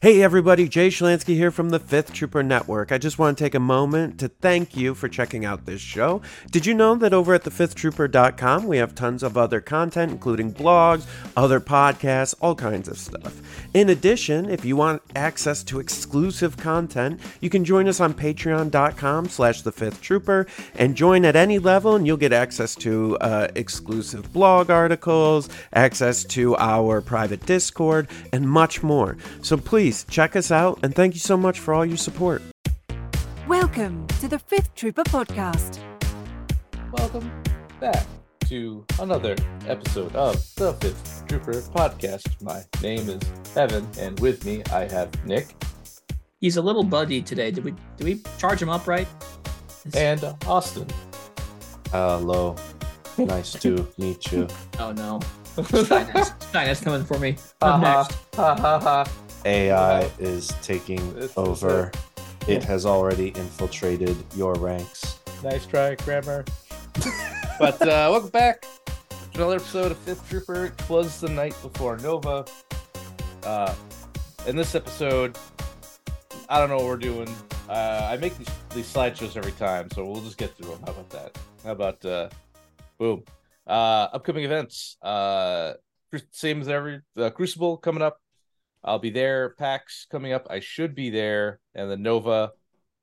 Hey everybody, Jay Schlansky here from the Fifth Trooper Network. I just want to take a moment to thank you for checking out this show. Did you know that over at thefifthtrooper.com we have tons of other content, including blogs, other podcasts, all kinds of stuff. In addition, if you want access to exclusive content, you can join us on patreon.com slash the fifth trooper and join at any level and you'll get access to uh, exclusive blog articles, access to our private Discord, and much more. So please check us out and thank you so much for all your support. Welcome to the Fifth Trooper Podcast. Welcome back to another episode of the Fifth Trooper Podcast. My name is Evan, and with me I have Nick He's a little buddy today. Did we did we charge him up right? and Austin. Hello. Nice to meet you. Oh no. Skynet's, Skynet's coming for me. Ha I'm ha next. ha ha ha. AI is taking It's- over. Yeah. It has already infiltrated your ranks. Nice try, grammar. but uh, welcome back to another episode of Fifth Trooper. It was the night before Nova. Uh, in this episode, I don't know what we're doing. Uh, I make these, these slideshows every time, so we'll just get through them. How about that? How about uh, boom? Uh, upcoming events. Uh, same as every uh, Crucible coming up. I'll be there. PAX coming up. I should be there, and the Nova.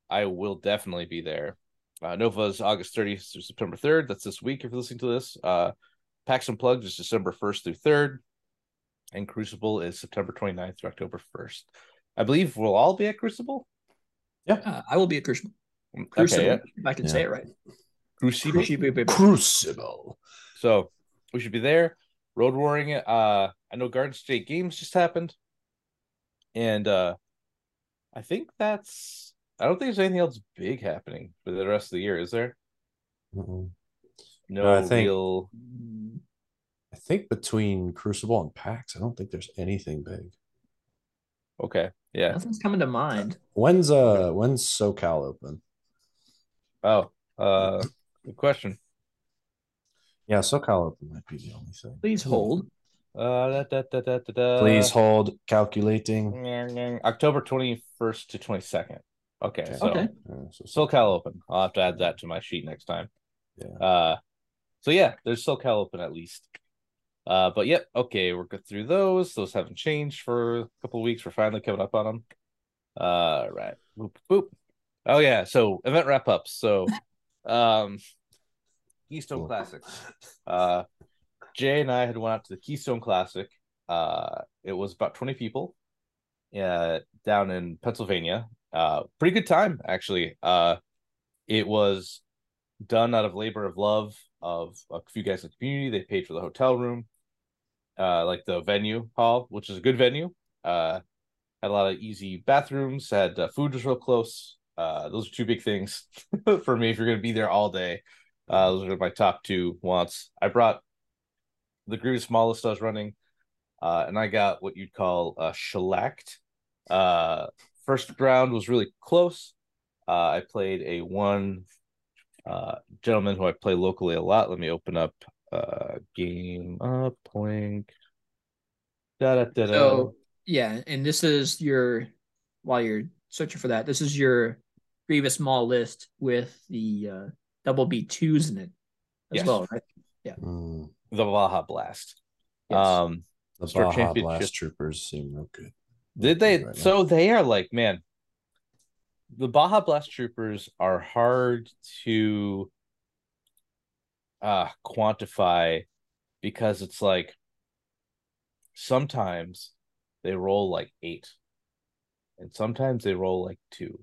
I will definitely be there. Uh, Nova is August 30th through September 3rd. That's this week if you're listening to this. Uh, PAX Unplugged is December 1st through 3rd. And Crucible is September 29th through October 1st. I believe we'll all be at Crucible. Uh, I will be at Crucible. Crucible, Okay, yeah. if I can Yeah. say it right. Crucible. Crucible. Crucible. So we should be there. Road warring. Uh, I know Garden State Games just happened. And uh, I think that's. I don't think there's anything else big happening for the rest of the year, is there? Mm-mm. No, No, I think- real. I think between Crucible and PAX, I don't think there's anything big. Okay, yeah. Nothing's coming to mind. When's uh when's SoCal open? Oh, uh, good question. Yeah, SoCal open might be the only thing. Please hold. Uh, da, da, da, da, da, da. Please hold calculating. October 21st to 22nd. Okay, Okay. so Okay. So SoCal Open. I'll have to add that to my sheet next time. Yeah. Uh, so yeah, there's SoCal Open at least. Uh, but yep, okay, we're good through those. Those haven't changed for a couple of weeks. We're finally coming up on them. Uh, right. Boop, boop. Oh yeah, so event wrap ups. So, um, Keystone Cool. Classics. Uh, Jay and I had went out to the Keystone Classic. Uh, it was about 20 people, uh, down in Pennsylvania. Uh, pretty good time actually. Uh, it was done out of labor of love of a few guys in the community. They paid for the hotel room, uh, like the venue hall, which is a good venue. Uh, had a lot of easy bathrooms. Had uh, food was real close. Uh, those are two big things for me if you're going to be there all day. Uh, those are my top two wants. I brought the Groove smallest I was running, uh, and I got what you'd call uh, shellacked. Uh, first round was really close. Uh, I played a one uh, gentleman who I play locally a lot. Let me open up uh, game up point. Da, da, da, da. So yeah, and this is your while you're searching for that, this is your Grievous small list with the uh, double B twos in it as Yes. well, right? mm, the Baja Blast. Yes. Um, the Store Baja Championship. Blast Troopers seem real good. Did they? Right now. so they are like, man, the Baja Blast Troopers are hard to uh quantify because it's like sometimes they roll like eight and sometimes they roll like two.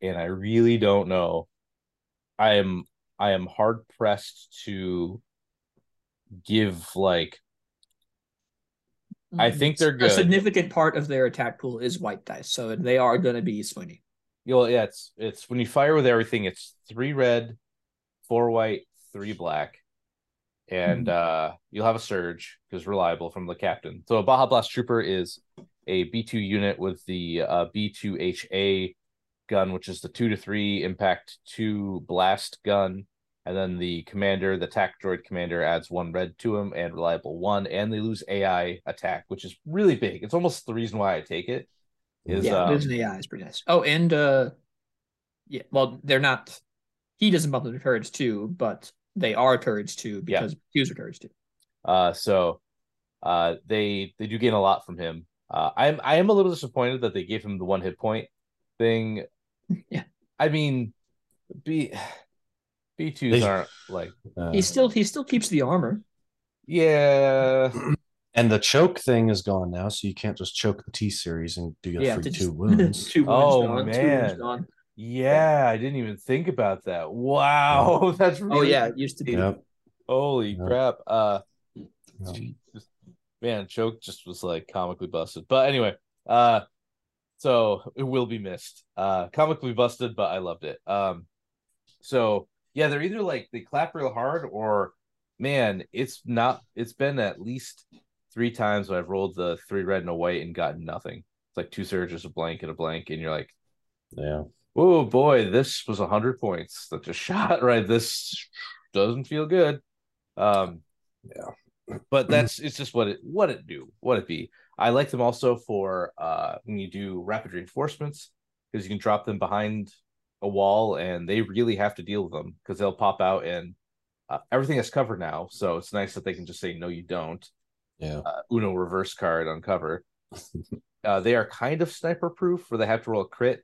And I really don't know. I am I am hard pressed to give like I think they're good. A significant part of their attack pool is white dice, so they are going to be swinging. You know, yeah, it's it's when you fire with everything, it's three red, four white, three black, and uh you'll have a surge because reliable from the captain. So a Baja Blast Trooper is a B two unit with the uh, B two HA gun, which is the two to three impact two blast gun, and then the commander, the attack droid commander, adds one red to him and reliable one, and they lose AI attack, which is really big. It's almost the reason why I take it. Is yeah, um, Vision AI is pretty nice. Oh, and uh, yeah, well, they're not. He doesn't bump them to turrets too, but they are turrets too Yeah. because twos are turrets too. Uh, so uh, they they do gain a lot from him. Uh, I'm I am a little disappointed that they gave him the one hit point thing. Yeah. I mean, B B twos aren't like Uh, He still he still keeps the armor. yeah. and the choke thing is gone now, so you can't just choke the T series and do your Yeah, free to two just- wounds. two wounds Oh, gone, two man. wounds gone. Yeah, I didn't even think about that. Wow, that's Oh really yeah, it used to be. Yep. Holy Yeah. crap. Uh Yep. man, choke just was like comically busted. But anyway, uh so it will be missed. Uh comically busted, but I loved it. Um so yeah, they're either like they clap real hard or man, it's not it's been at least three times when I've rolled the three red and a white and gotten nothing. It's like two surges, a blank, and a blank, and you're like, Yeah. oh boy, this was a hundred points that just shot right. This doesn't feel good. Um, Yeah. but that's it's just what it what it do, what it be. I like them also for uh when you do rapid reinforcements because you can drop them behind a wall and they really have to deal with them because they'll pop out and uh, everything is covered now. So it's nice that they can just say no, you don't. Yeah. Uh, Uno reverse card on cover. uh, they are kind of sniper proof where they have to roll a crit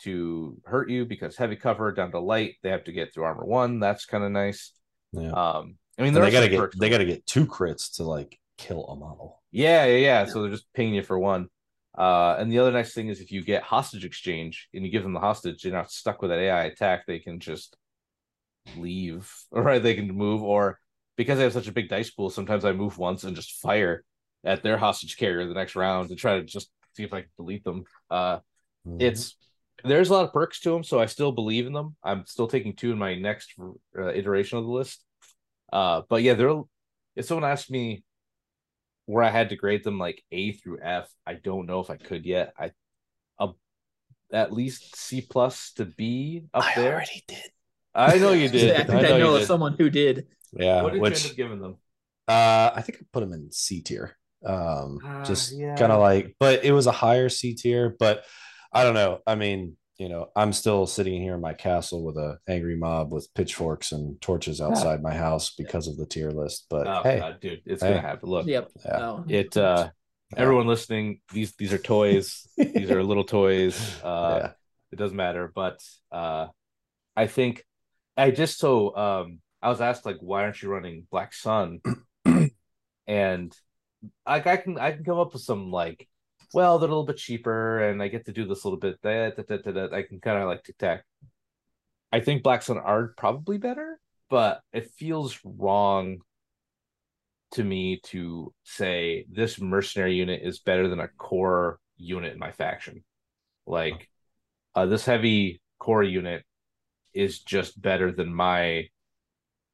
to hurt you because heavy cover down to light they have to get through armor one that's kind of nice Yeah. um i mean they gotta get they gotta get two crits to like kill a model. yeah, yeah yeah so they're just pinging you for one uh and the other nice thing is if you get hostage exchange and you give them the hostage you're not stuck with that ai attack they can just leave right they can move or because i have such a big dice pool sometimes i move once and just fire at their hostage carrier the next round to try to just see if i can delete them uh Mhm. it's there's a lot of perks to them, so I still believe in them. I'm still taking two in my next uh, iteration of the list. Uh, but yeah, they're. If someone asked me where I had to grade them like A through F, I don't know if I could yet. I, uh, at least C plus to B up I there. I already did. I know you did. I think I, know, know of did. someone who did. Yeah. What did you which end up giving them? Uh, I think I put them in C tier. Um, Ah, just yeah. kind of like, but it was a higher C tier. But I don't know. I mean, you know, I'm still sitting here in my castle with a angry mob with pitchforks and torches outside my house because of the tier list. But Oh hey, god, dude, it's Hey. gonna happen. Look, Yep. Yeah. No. it. uh yeah. Everyone listening, these these are toys. these are little toys. Uh, yeah. it doesn't matter but uh i think i just so um i was asked like why aren't you running black sun and like i can i can come up with some like well they're a little bit cheaper and i get to do this a little bit that i can kind of like tic tac i think black sun are probably better but it feels wrong to me to say this mercenary unit is better than a core unit in my faction like uh, this heavy core unit is just better than my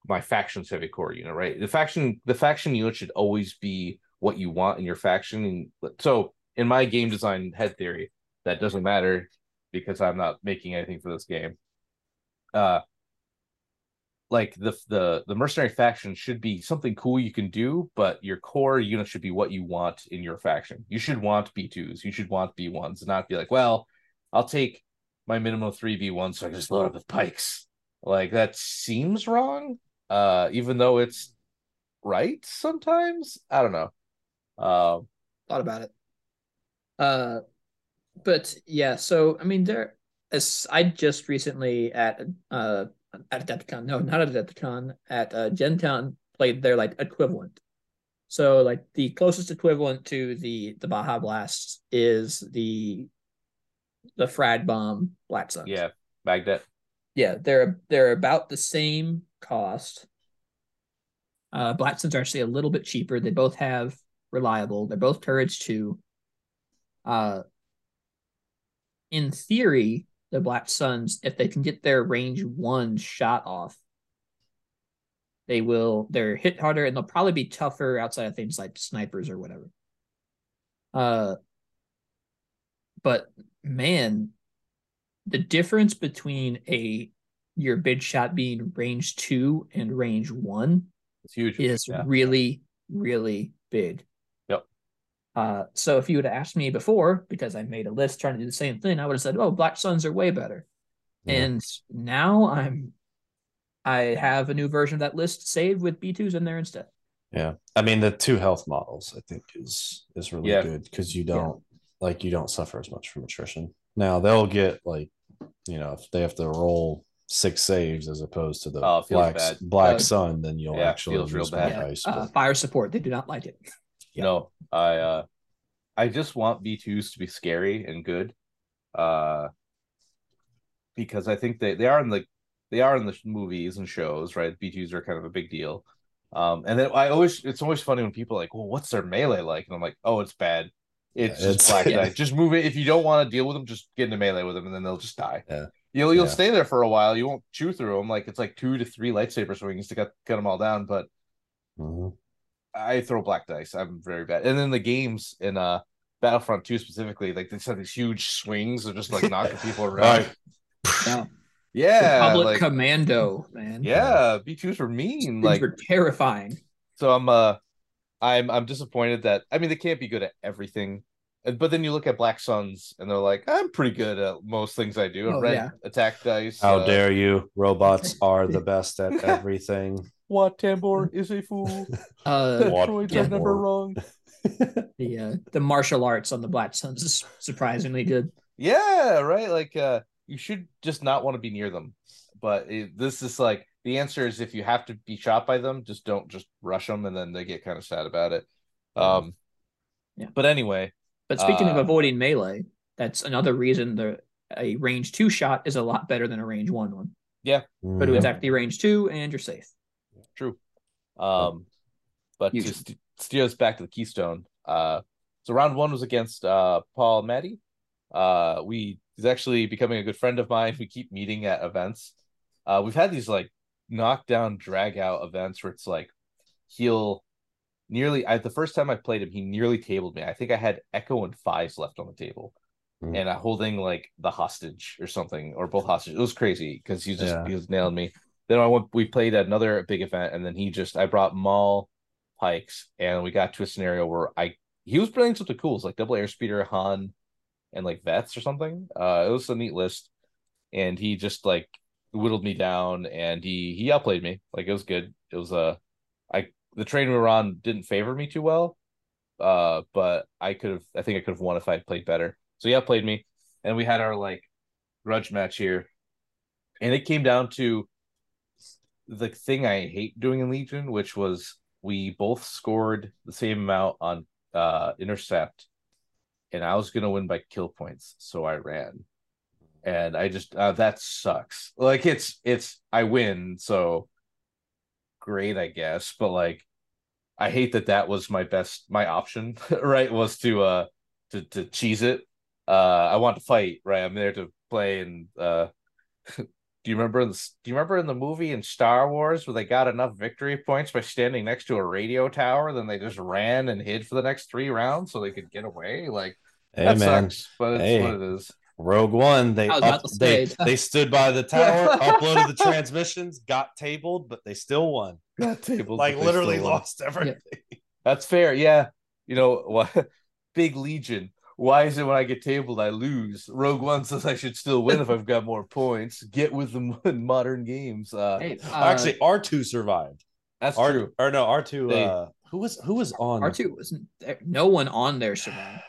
my faction's heavy core unit, right? The faction the faction unit should always be what you want in your faction. And so in my game design head theory, that doesn't matter because I'm not making anything for this game. Uh like the the the mercenary faction should be something cool you can do, but your core unit should be what you want in your faction. You should want B2s, you should want B1s, not be like, well, I'll take my minimum three B1s so I can just load up with pikes. Like that seems wrong. Uh even though it's right sometimes. I don't know. Uh thought about it. Uh, but yeah, so I mean, there. As I just recently at uh at Adepticon, no, not at Adepticon, at uh, GenCon played their like equivalent. So like the closest equivalent to the the Baja Blast is the the Frad Bomb Black Sun. yeah, Magnet. yeah, they're they're about the same cost. Uh, Black Suns are actually a little bit cheaper. They both have reliable. They're both turrets too. Uh, in theory, the Black Suns, if they can get their range one shot off, they will. They're hit harder and they'll probably be tougher outside of things like snipers or whatever. Uh, but man, the difference between a your big shot being range two and range one It's huge. is Yeah. really, really big. Yep. Uh, so if you would have asked me before, because I made a list trying to do the same thing, I would have said, "Oh, Black Suns are way better." Yeah. And now I'm, I have a new version of that list saved with B2s in there instead. Yeah, I mean the two health models I think is is really Yeah. good because you don't like you don't suffer as much from attrition. Now they'll get like you know if they have to roll six saves as opposed to the Oh, black bad. black Uh, sun, then you'll yeah, actually feels real lose more bad. Yeah, uh, fire support, they do not like it. Yeah. No, I uh I just want B2s to be scary and good. Uh because I think they, they are in the they are in the movies and shows, right? B2s are kind of a big deal. Um and then I always it's always funny when people are like, well, what's their melee like? And I'm like, oh, it's bad. It's Yeah, just black yeah. Just move it. If you don't want to deal with them, just get into melee with them and then they'll just die. Yeah. You'll you'll Yeah. stay there for a while. You won't chew through them. Like it's like two to three lightsaber swings to get cut them all down. But Mhm. I throw black dice. I'm very bad. And then the games in uh Battlefront 2 specifically, like they just have these huge swings of just like knocking people around. Right. Yeah. Yeah. Public like, Commando, man. yeah, B2s were mean. These Like were terrifying. so I'm uh I'm I'm disappointed that I mean they can't be good at everything. And- But then you look at Black Suns and they're like, I'm pretty good at most things I do. Oh, Red yeah. attack dice. How uh, dare you? Robots are the best at everything. Wat Tambor is a fool. Uh, What Droids yeah. are never wrong. the uh, the martial arts on the Black Suns is surprisingly good. Yeah, right. Like uh you should just not want to be near them. But it, this is like the answer is if you have to be shot by them, just don't just rush them and then they get kind of sad about it. Um Yeah. but anyway, But speaking of Uh, avoiding melee, that's another reason the a range two shot is a lot better than a range one one. Yeah. But Mhm. it's actually range two and you're safe. true. Um but to Usually. st- steer us back to the Keystone. Uh so round 1 was against uh Paul Matty. Uh we he's actually becoming a good friend of mine. We keep meeting at events. Uh we've had these like knockdown drag out events where it's like he'll nearly I the first time I played him, he nearly tabled me. I think I had Echo and fives left on the table. Mm. And uh, holding like the hostage or something, or both hostages. It was crazy because he just Yeah. he was nailing me. Then I went we played another big event, and then he just I brought Maul Pikes, and we got to a scenario where I he was playing something cool. It's like double airspeeder, Han, and like vets or something. Uh it was a neat list. And he just like whittled me down and he he outplayed me. Like it was good. It was uh I the train we were on didn't favor me too well. Uh but I could have I think I could have won if I had played better. So yeah, played me. And we had our like grudge match here. And it came down to the thing I hate doing in Legion, which was we both scored the same amount on uh intercept and I was gonna win by kill points, so I ran. And I just uh, that sucks. Like it's it's I win, so great, I guess. But like, I hate that that was my best my option. Right, was to uh to to cheese it. Uh, I want to fight. Right, I'm there to play. And uh, do you remember in the do you remember in the movie in Star Wars where they got enough victory points by standing next to a radio tower, then they just ran and hid for the next three rounds so they could get away? Like Hey that man, sucks, but it's Hey. what it is. Rogue One, they up, about they they stood by the tower, uploaded the transmissions, got tabled, but they still won. Got tabled, Like literally still won. lost everything. That's fair. Yeah. You know what? Big Legion. Why is it when I get tabled I lose? Rogue One says I should still win if I've got more points. Get with the modern games. Uh, Hey, uh, Actually, R two survived. that's R true. or no R two. Uh, who was who was on R two wasn't there, no one on there survived.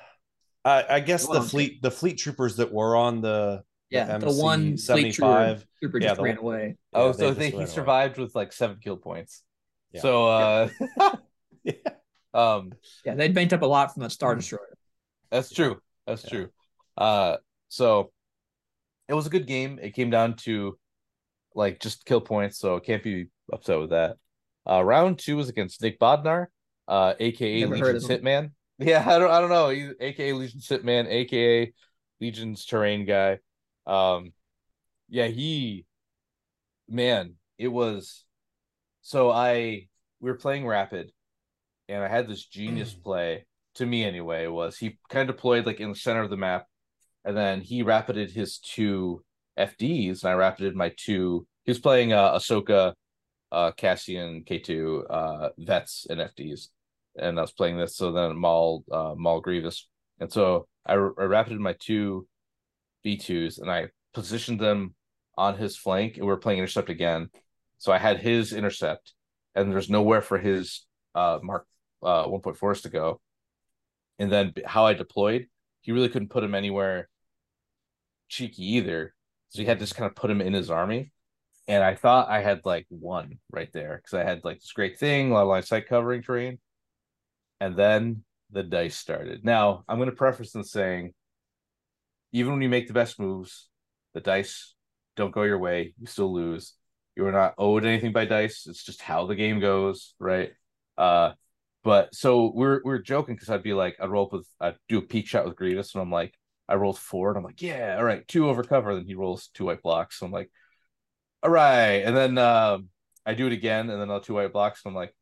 I, I guess the fleet the fleet troopers that were on the Yeah, the, MC one fleet 75. trooper, trooper Yeah, just the ran one- away. Oh, Yeah, so they I think he ran away. survived with like seven kill points. Yeah. So uh Yeah. um Yeah, they'd banked up a lot from the Star Hmm. Destroyer. That's true. That's Yeah. true. Uh, so it was a good game. It came down to like just kill points, so can't be upset with that. Uh, round two was against Nick Bodnar, uh, aka Never heard Legion's him. Hitman. Yeah, I don't, I don't know. He's aka Legion's Hitman, aka Legion's terrain guy. Um, yeah, he, man, it was. So I we were playing rapid, and I had this genius play to me anyway. Was he kind of deployed like in the center of the map, and then he rapided his two FDs, and I rapided my two. He was playing uh, Ahsoka, uh, Cassian, K two, uh, vets and FDs, and I was playing this. So then Maul uh, Maul Grievous, and so I, I rapided my two B2s and I positioned them on his flank, and we are playing intercept again. So I had his intercept, and there's nowhere for his uh, Mark uh, 1.4s to go. And then how I deployed, he really couldn't put him anywhere cheeky either. So he had to just kind of put him in his army. And I thought I had like one right there because I had like this great thing, a lot of line sight covering terrain. And then the dice started. Now, I'm going to preface in saying even when you make the best moves, the dice don't go your way. You still lose. You are not owed anything by dice. It's just how the game goes, right? Uh, but so we're we're joking because I'd be like, I'd roll up with, I'd do a peek shot with Grievous, and I'm like, I rolled four, and I'm like, yeah, all right, two over cover. Then he rolls two white blocks. So I'm like, all right, and then um, I do it again, and then I'll two white blocks. And I'm like,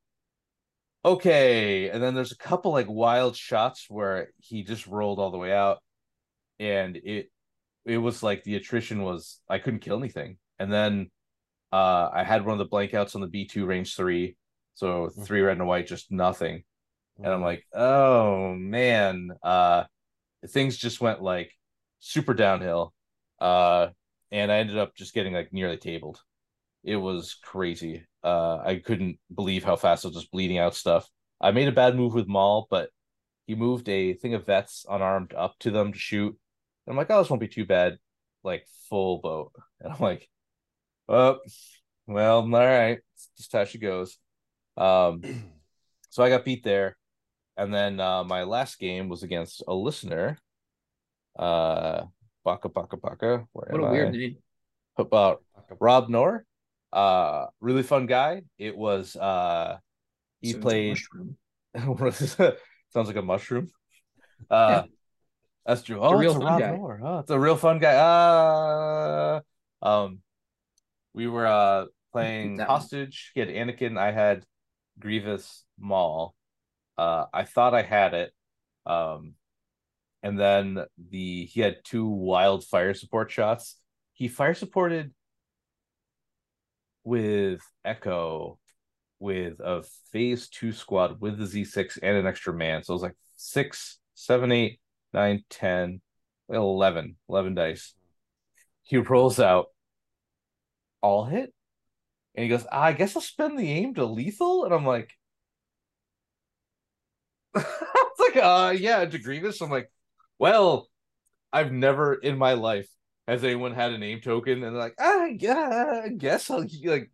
okay. And then there's a couple like wild shots where he just rolled all the way out, and it it was like the attrition was I couldn't kill anything. And then uh I had one of the blankouts on the B2 range three. So mm-hmm. three red and white, just nothing. And I'm mm-hmm. like, oh man. Uh things just went like super downhill. Uh and I ended up just getting like nearly tabled. It was crazy. Uh I couldn't believe how fast I was just bleeding out stuff. I made a bad move with Maul, but he moved a thing of vets unarmed up to them to shoot and I'm like, oh, this won't be too bad. Like full boat. And I'm like, oh, well, all right. It's just how she goes. Um, so I got beat there. And then uh, my last game was against a listener. Uh, Baka Baka Baka. Where what a weird I? name. About Rob Nor. Uh, really fun guy. It was uh, he Sounds played. Sounds like a mushroom. Uh, yeah. That's true. Oh, it's a, real it's a Rob Oh, it's a real fun guy. Uh, um, we were uh playing hostage. He had Anakin. I had Grievous Maul. Uh, I thought I had it. Um, and then the he had two wild fire support shots. He fire supported with Echo with a phase two squad with the Z6 and an extra man. So it was like six, seven, eight, 9, 10, 11, 11 dice. He rolls out all hit. And he goes, I guess I'll spend the aim to lethal. And I'm like, it's like, uh, yeah, to Grievous. I'm like, well, I've never in my life has anyone had a name token and like, ah, yeah, I guess I'll like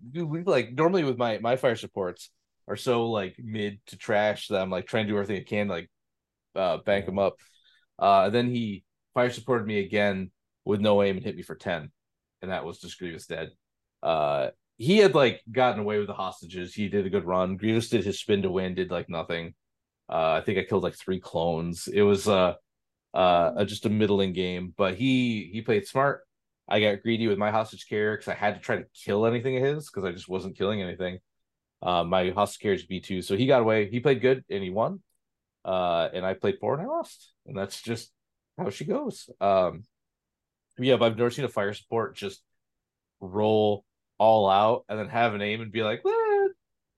like normally with my my fire supports are so like mid to trash that I'm like trying to do everything I can like uh bank them up. Uh, then he fire supported me again with no aim and hit me for 10. And that was just Grievous dead. Uh, he had like gotten away with the hostages. He did a good run. Grievous did his spin to win, did like nothing. Uh, I think I killed like three clones. It was uh, uh, just a middling game, but he he played smart. I got greedy with my hostage carrier because I had to try to kill anything of his because I just wasn't killing anything. Uh, my hostage carrier is B two, so he got away. He played good and he won. Uh, and I played four and I lost, and that's just how she goes. Um, yeah, but I've never seen a fire support just roll all out and then have an aim and be like,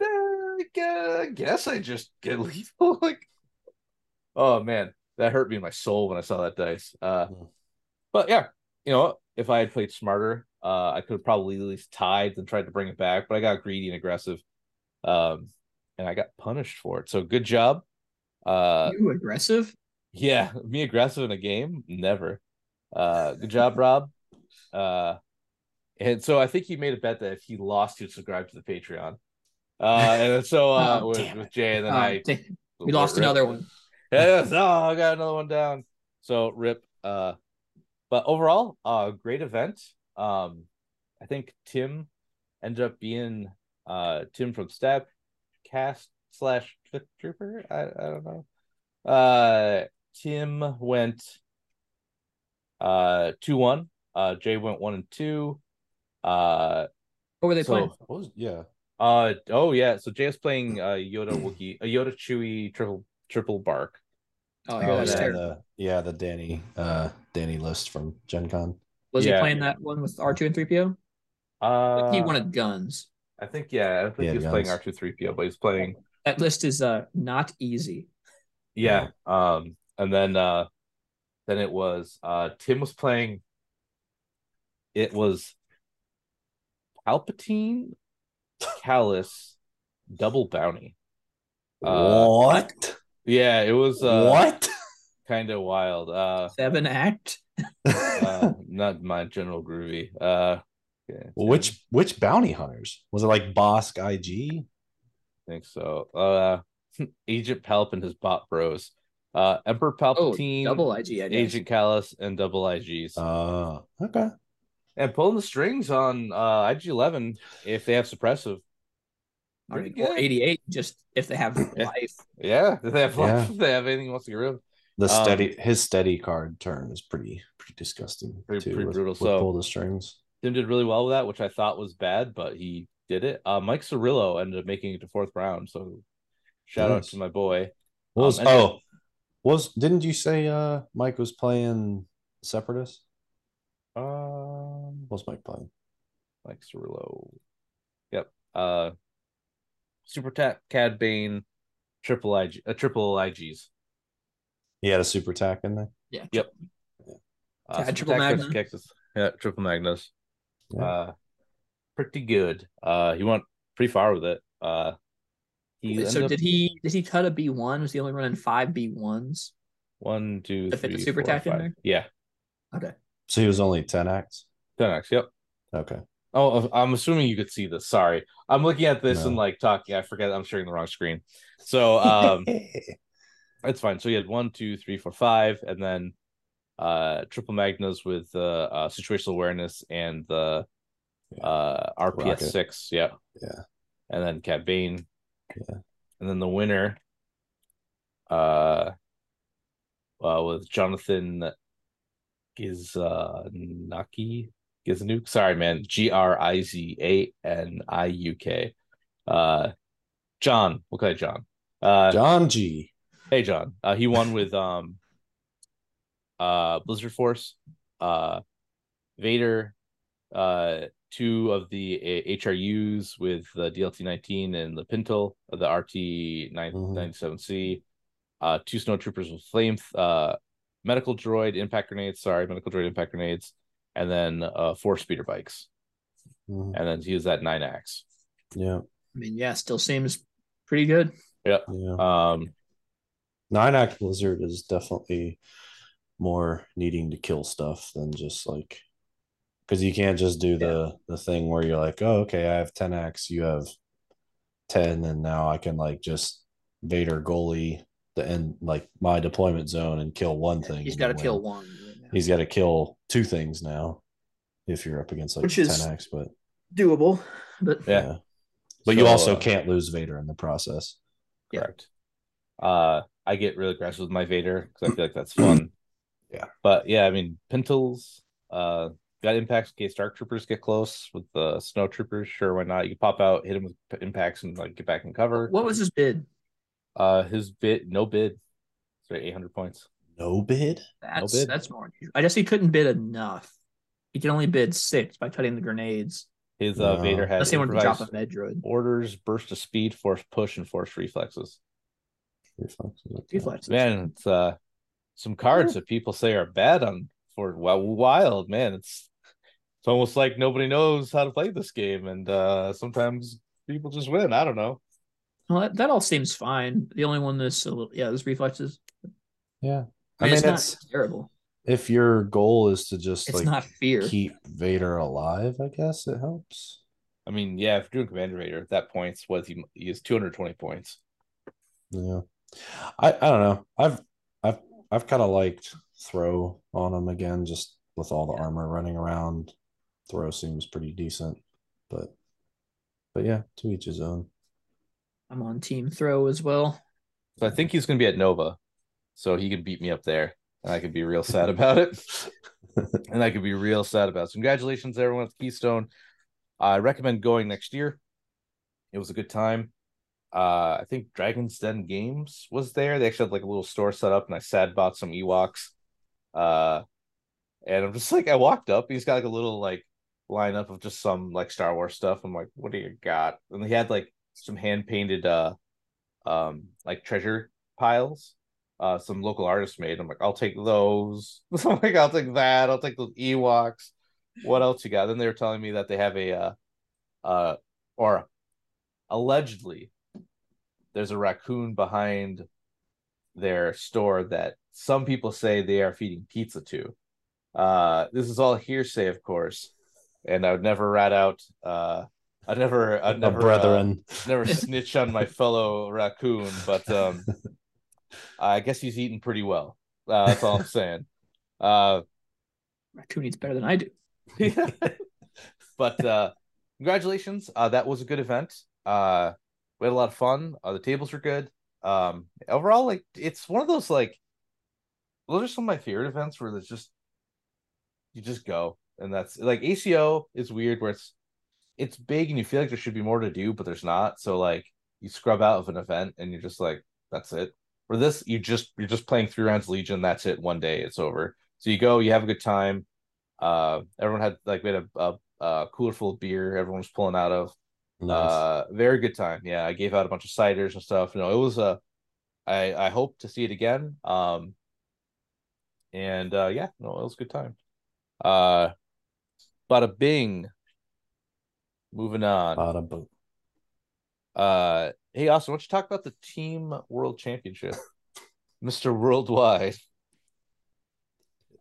I guess I just get lethal. like, oh man, that hurt me in my soul when I saw that dice. Uh, mm. but yeah, you know, if I had played smarter, uh, I could have probably at least tied and tried to bring it back, but I got greedy and aggressive. Um, and I got punished for it. So good job. Uh, you aggressive? Yeah, me aggressive in a game? Never. Uh, good job, Rob. Uh, and so I think he made a bet that if he lost, he'd subscribe to the Patreon. Uh, and so uh, oh, with, with Jay, and then oh, I we lost rip. another one. Yes, oh, I got another one down. So rip. Uh, but overall, uh, great event. Um, I think Tim ended up being uh Tim from Step Cast slash Fifth Trooper. I, I don't know. Uh, Tim went uh two one. Uh, Jay went one and two. Uh, what were they so, playing? Was, yeah. Uh oh yeah. So Jay is playing uh Yoda Wookie, a Yoda Chewie triple triple bark. Oh, yeah, oh yeah, the, yeah, the Danny uh Danny list from Gen Con. Was yeah. he playing that one with R two and three PO? Uh, he wanted guns. I think yeah. I think yeah, he was guns. playing R two three PO, but he's playing That list is uh not easy. Yeah. Um, and then uh then it was uh Tim was playing it was Palpatine, Kallus, double bounty. Uh, what? Yeah, it was uh what? kind of wild. Uh, Seven act. uh not my general groovy. Uh yeah, Well, which which bounty hunters was it? Like Bossk IG? I think so. Uh Agent Palp and his bot bros. Uh Emperor Oh, Palpatine, double IG. I guess. Agent Kallus, and double IGs. Uh, okay. and pulling the strings on uh IG eleven if they have suppressive. I mean, Pretty or 88, just if they have life. Yeah, if they have Yeah. if they have anything he wants to get rid of. The Um, steady his steady card turn is pretty pretty disgusting. Pretty- too, pretty with- brutal. with So- pull the strings. Tim did really well with that, which I thought was bad, but he did it. Uh, Mike Cirillo ended up making it to fourth round, so shout out to my boy. What was Um, and oh was didn't you say uh Mike was playing Separatist? Um, What's Mike playing? Mike Cirillo. Yep. Uh, Super Tat, Cad Bane, triple IG, uh, triple IGs. He had a super tack in there. Yeah. Yep. Uh, Cad Triple Tat, Magna. Yeah, triple Magnus. Yeah. Uh, pretty good. Uh, he went pretty far with it. Uh, he so ended up did he did he cut a B one? Was he only running five B ones? one, two, to fit the super four, tack in there? Yeah, Okay. So he was only 10 acts. 10x. Yep. Okay. Oh, I'm assuming you could see this. Sorry, I'm looking at this and like talking. I forget I'm sharing the wrong screen. So um, it's fine. So you had one, two, three, four, five, and then uh triple magnas with uh, uh situational awareness and the uh RPS Rocket. six. Yeah. Yeah. And then Cad Bane. Yeah. And then the winner uh uh with Jonathan Gizanaki Gizanuk. Sorry, man. G R I Z A N I U K. Uh John. We'll call it John. Uh John G. Hey John. Uh he won with um uh Blizzard Force, uh Vader, uh two of the uh, HRUs with the DLT 19 and the Pintle, uh, the RT 997C, uh two snowtroopers with flame uh medical droid impact grenades, sorry, medical droid impact grenades, and then uh four speeder bikes. Mhm. And then he used that nine axe. Yeah. I mean, yeah, still seems pretty good. Yeah. Um Nine act lizard is definitely more needing to kill stuff than just like because you can't just do the the thing where you're like, oh, okay, I have 10 acts, you have 10, and now I can like just Vader goalie the end like my deployment zone and kill one thing. He's and got to kill one. Right now. He's got to kill two things now if you're up against like Which 10 is- acts, but doable, but Yeah. But you also uh, can't lose Vader in the process. Yeah. Correct. Uh, I get really aggressive with my Vader because I feel like that's fun. Yeah. But yeah, I mean, Pintles, uh, got impacts in case Dark Troopers get close with the Snow Troopers. Sure, why not? You pop out, hit him with impacts, and like get back in cover. what was his bid? Uh, his bid, no bid. So eight hundred points. No bid? That's bid. that's more. unusual. I guess he couldn't bid enough. He could only bid six by cutting the grenades. His uh, No. Vader had Unless they wanted to drop a improvised med orders, burst of speed, force push, and force reflexes. Reflexes, okay. Reflexes. Man, it's uh some cards that people say are bad on for well wild man. It's it's almost like nobody knows how to play this game, and uh sometimes people just win. I don't know. Well, that, that all seems fine. The only one that's a little, yeah, those reflexes. Yeah. I I mean, mean, it's not terrible. if your goal is to just It's like not fear. keep Vader alive, I guess it helps. I mean, yeah, if you're doing Commander Vader at that points, what he he has 220 points. Yeah. I I don't know. I've I've I've kind of liked throw on him again, just with all the Yeah. armor running around. Throw seems pretty decent, but but yeah, to each his own. I'm on team throw as well. So I think he's gonna be at Nova, so he could beat me up there, and I could be real sad about it. and I could be real sad about. it. So congratulations, everyone at Keystone. I recommend going next year. It was a good time. Uh, I think Dragon's Den Games was there. They actually had like a little store set up, and I sad bought some Ewoks. Uh, and I'm just like, I walked up. He's got like a little like lineup of just some like Star Wars stuff. I'm like, what do you got? And he had like some hand painted uh um like treasure piles. Uh, some local artists made. I'm like, I'll take those. I'm like, I'll take that. I'll take those Ewoks. What else you got? Then they were telling me that they have a, uh, uh, or allegedly, there's a raccoon behind their store that some people say they are feeding pizza to. Uh, this is all hearsay, of course, and I would never rat out. Uh, I'd never, I never, uh, brethren. never snitch on my fellow raccoon, but um, I guess he's eating pretty well. Uh, that's all I'm saying. Uh, Raccoon eats better than I do. but uh, congratulations. Uh, that was a good event. Uh, we had a lot of fun. Uh, the tables were good. Um, overall, like it's one of those like those are some of my favorite events where there's just you just go and that's like ACO is weird where it's it's big and you feel like there should be more to do, but there's not. So like you scrub out of an event and you're just like, that's it. For this, you just you're just playing three rounds Legion, that's it, one day, it's over. So you go, you have a good time. Uh everyone had like we had a, a, a cooler full of beer, everyone was pulling out of. Nice. Uh very good time. Yeah, I gave out a bunch of ciders and stuff. You know, it was a I I hope to see it again. Um and uh yeah, no, it was a good time. Uh bada bing. Moving on. Bada boom. Uh, hey, Austin, why don't you talk about the Team World Championship, Mister Worldwide?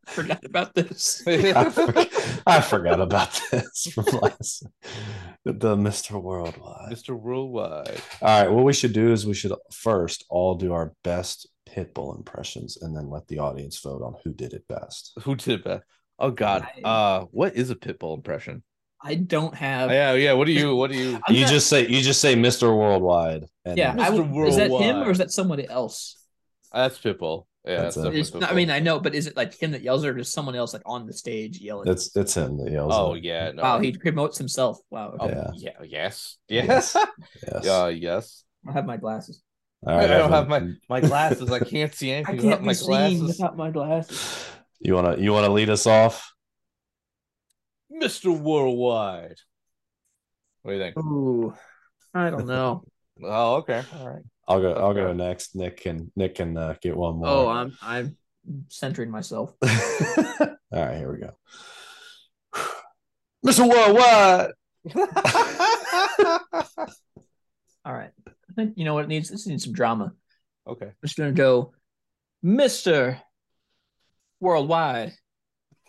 Forgot about this. I, forgot, I forgot about this from last the Mr. Worldwide. Mister Worldwide. All right, what we should do is we should first all do our best Pitbull impressions and then let the audience vote on who did it best. Who did it best? Oh God. Uh, what is a Pitbull impression? I don't have. Oh, yeah, yeah. What do you? What do you? I'm you not- just say you just say Mr. Worldwide. And yeah, I Mr. would, is that him or is that somebody else? That's Pitbull. Yeah, That's that's, it. definitely It's not, I mean, I know, but is it like him that yells, or is someone else like on the stage yelling? it's it's him that yells. Oh it. yeah. No. wow, he promotes himself. Wow. Oh, Okay. Yeah. yeah. Yes. Yes. Yes. Yes. Yeah. Yes. I have my glasses. All I don't have my my glasses. I can't see anything I anything can't without be my seen glasses. without my glasses. You wanna you wanna lead us off? Mister Worldwide. What do you think? Ooh, I don't know. Oh, okay. All right. I'll go. I'll go next. Nick can Nick can uh, get one more. oh, I'm I'm centering myself. All right, here we go. Mr. Worldwide. All right. I think you know what it needs. This needs some drama. okay. I'm just gonna go, Mister Worldwide.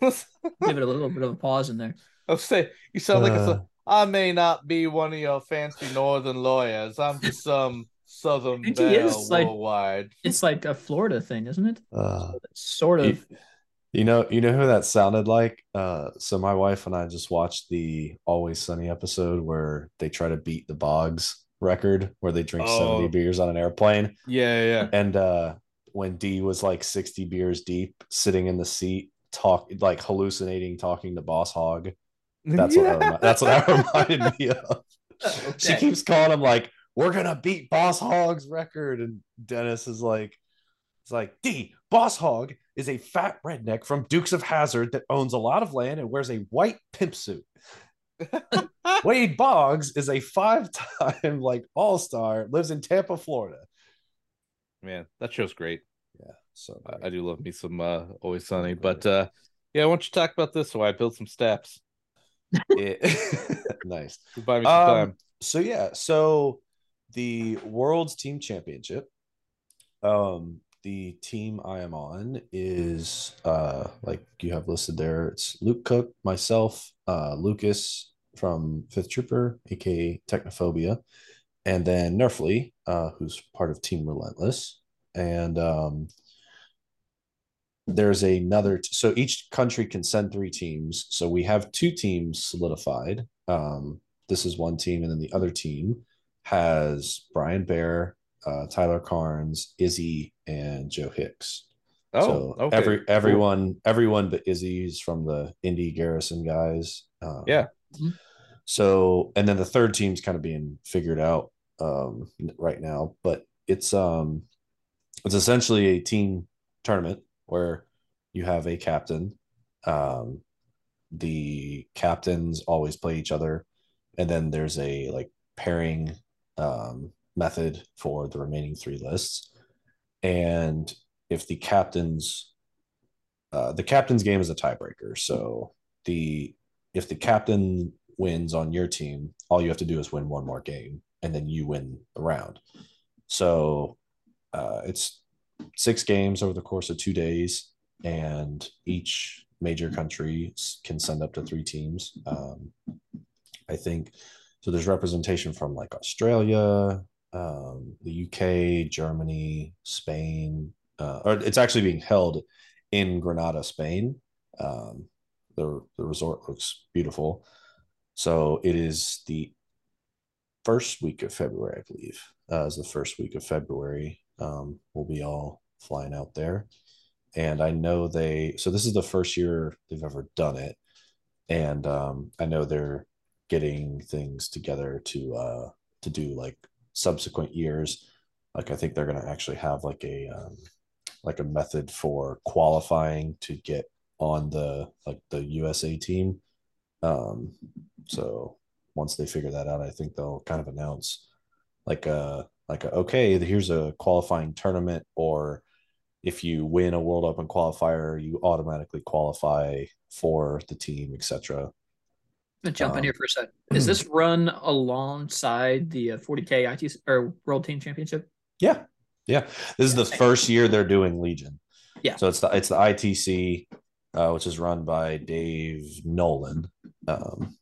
Give it a little bit of a pause in there. I'll say you sound like it's Uh, a. I may not be one of your fancy northern lawyers. I'm just some southern think he belle is, like- worldwide. It's like a Florida thing, isn't it? uh, sort of. you, you know, you know who that sounded like. Uh, so my wife and I just watched the Always Sunny episode where they try to beat the Boggs record, where they drink Oh. seventy beers on an airplane. Yeah, yeah. And uh, when D was like sixty beers deep, sitting in the seat, talk like hallucinating, talking to Boss Hogg. That's what that that's what that reminded me of. She keeps calling him like, "We're gonna beat Boss Hogg's record," and Dennis is like, "It's like D Boss Hogg is a fat redneck from Dukes of Hazzard that owns a lot of land and wears a white pimp suit. Wade Boggs is a five-time like All-Star, lives in Tampa, Florida. Man, that show's great. So I, I do love me some uh always sunny. But uh yeah, why don't you talk about this so I build some steps? nice. Buy me some Um, time. so yeah, so the World's Team Championship. Um, the team I am on is uh like you have listed there. It's Luke Cook, myself, uh, Lucas from Fifth Trooper, aka Technophobia, and then Nerfly, uh, who's part of Team Relentless, and um. There's another, t- so each country can send three teams. So we have two teams solidified. Um, this is one team, and then the other team has Brian Bear, uh, Tyler Carnes, Izzy, and Joe Hicks. Oh, so okay. every cool. everyone everyone but Izzy's from the indie Garrison guys. Um, Yeah. Mhm. So and then the third team's kind of being figured out um, right now, but it's um it's essentially a team tournament where you have a captain. Um, the captains always play each other, and then there's a like pairing um, method for the remaining three lists. And if the captains, uh, the captain's game is a tiebreaker. So the if the captain wins on your team, all you have to do is win one more game, and then you win the round. So uh, it's six games over the course of two days, and each major country can send up to three teams. Um, I think so. There's representation from like Australia, um, the UK, Germany, Spain, uh, or it's actually being held in Granada, Spain. Um, the the resort looks beautiful. So it is the first week of February, I believe. Uh, is the first week of February. Um, we'll be all flying out there, and I know they. So this is the first year they've ever done it, and um, I know they're getting things together to uh, to do like subsequent years. Like I think they're going to actually have like a um, like a method for qualifying to get on the like the USA team. Um, so once they figure that out, I think they'll kind of announce like a like okay, here's a qualifying tournament, or if you win a World Open qualifier, you automatically qualify for the team, etc. Jump um, in here for a sec. Is this run alongside the 40k uh, IT or World Team Championship? Yeah, yeah. This is the first year they're doing Legion. Yeah. So it's the it's the ITC, uh, which is run by Dave Nolan. Um,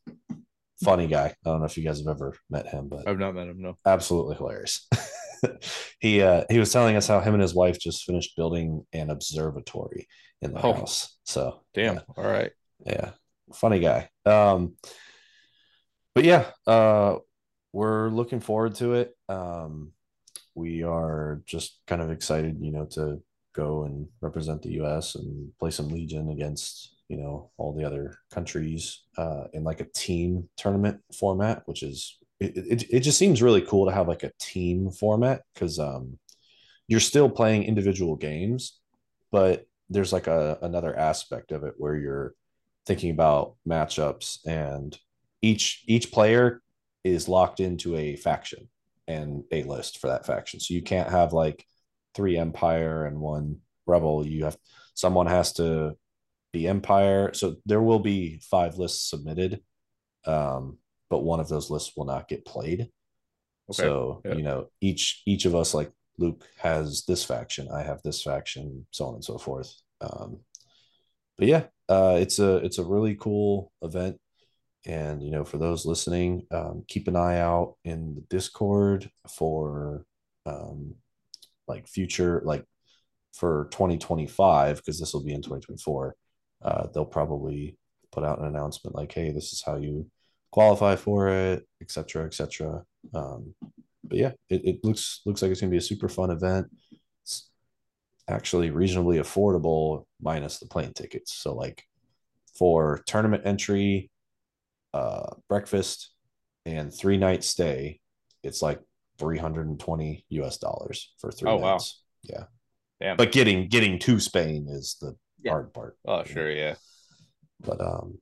funny guy. I don't know if you guys have ever met him, but I've not met him. No. Absolutely hilarious. he uh, he was telling us how him and his wife just finished building an observatory in the oh. house. So damn. Yeah. All right. Yeah. Funny guy. Um, but yeah, uh, we're looking forward to it. Um, we are just kind of excited, you know, to go and represent the U.S. and play some Legion against, you know, all the other countries uh, in like a team tournament format, which is it, it, it just seems really cool to have like a team format because um, you're still playing individual games, but there's like a another aspect of it where you're thinking about matchups and each each player is locked into a faction and a list for that faction. So you can't have like three empire and one rebel. You have someone has to be empire. So there will be five lists submitted. Um, but one of those lists will not get played. Okay. So, yeah. you know, each each of us like Luke has this faction, I have this faction, so on and so forth. Um, but yeah, uh, it's a it's a really cool event. And you know, for those listening, um, keep an eye out in the Discord for um, like future, like for 2025, because this will be in 2024. Uh, they'll probably put out an announcement like, "Hey, this is how you qualify for it, etc., etc." Um, but yeah, it, it looks looks like it's gonna be a super fun event. It's actually reasonably affordable, minus the plane tickets. So like for tournament entry, uh, breakfast and three night stay, it's like 320 US dollars for three oh, nights. Wow. Yeah. Damn. But getting getting to Spain is the yeah. hard part. Oh, sure, know? yeah. But um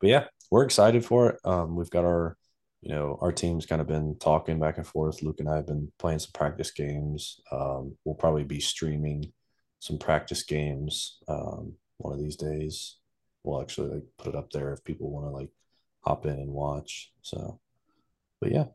but yeah, we're excited for it. Um we've got our you know, our team's kind of been talking back and forth. Luke and I have been playing some practice games. Um, we'll probably be streaming some practice games um, one of these days. We'll actually like put it up there if people want to like hop in and watch. So, but yeah.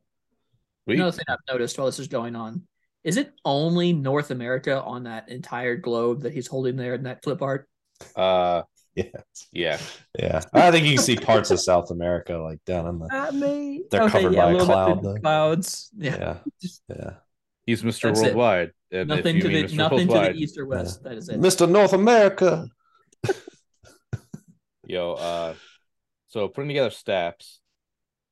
Another thing I've noticed while this is going on is it only North America on that entire globe that he's holding there in that flip art? Uh, yeah, yeah, yeah. I think you can see parts of South America like down in the. I mean, they're okay, covered yeah, by a cloud. Clouds. Yeah, yeah. yeah. He's Mister Worldwide. nothing to the nothing Worldwide, to the east or west. Yeah. That is it. Mister North America. Yo, uh, so putting together staps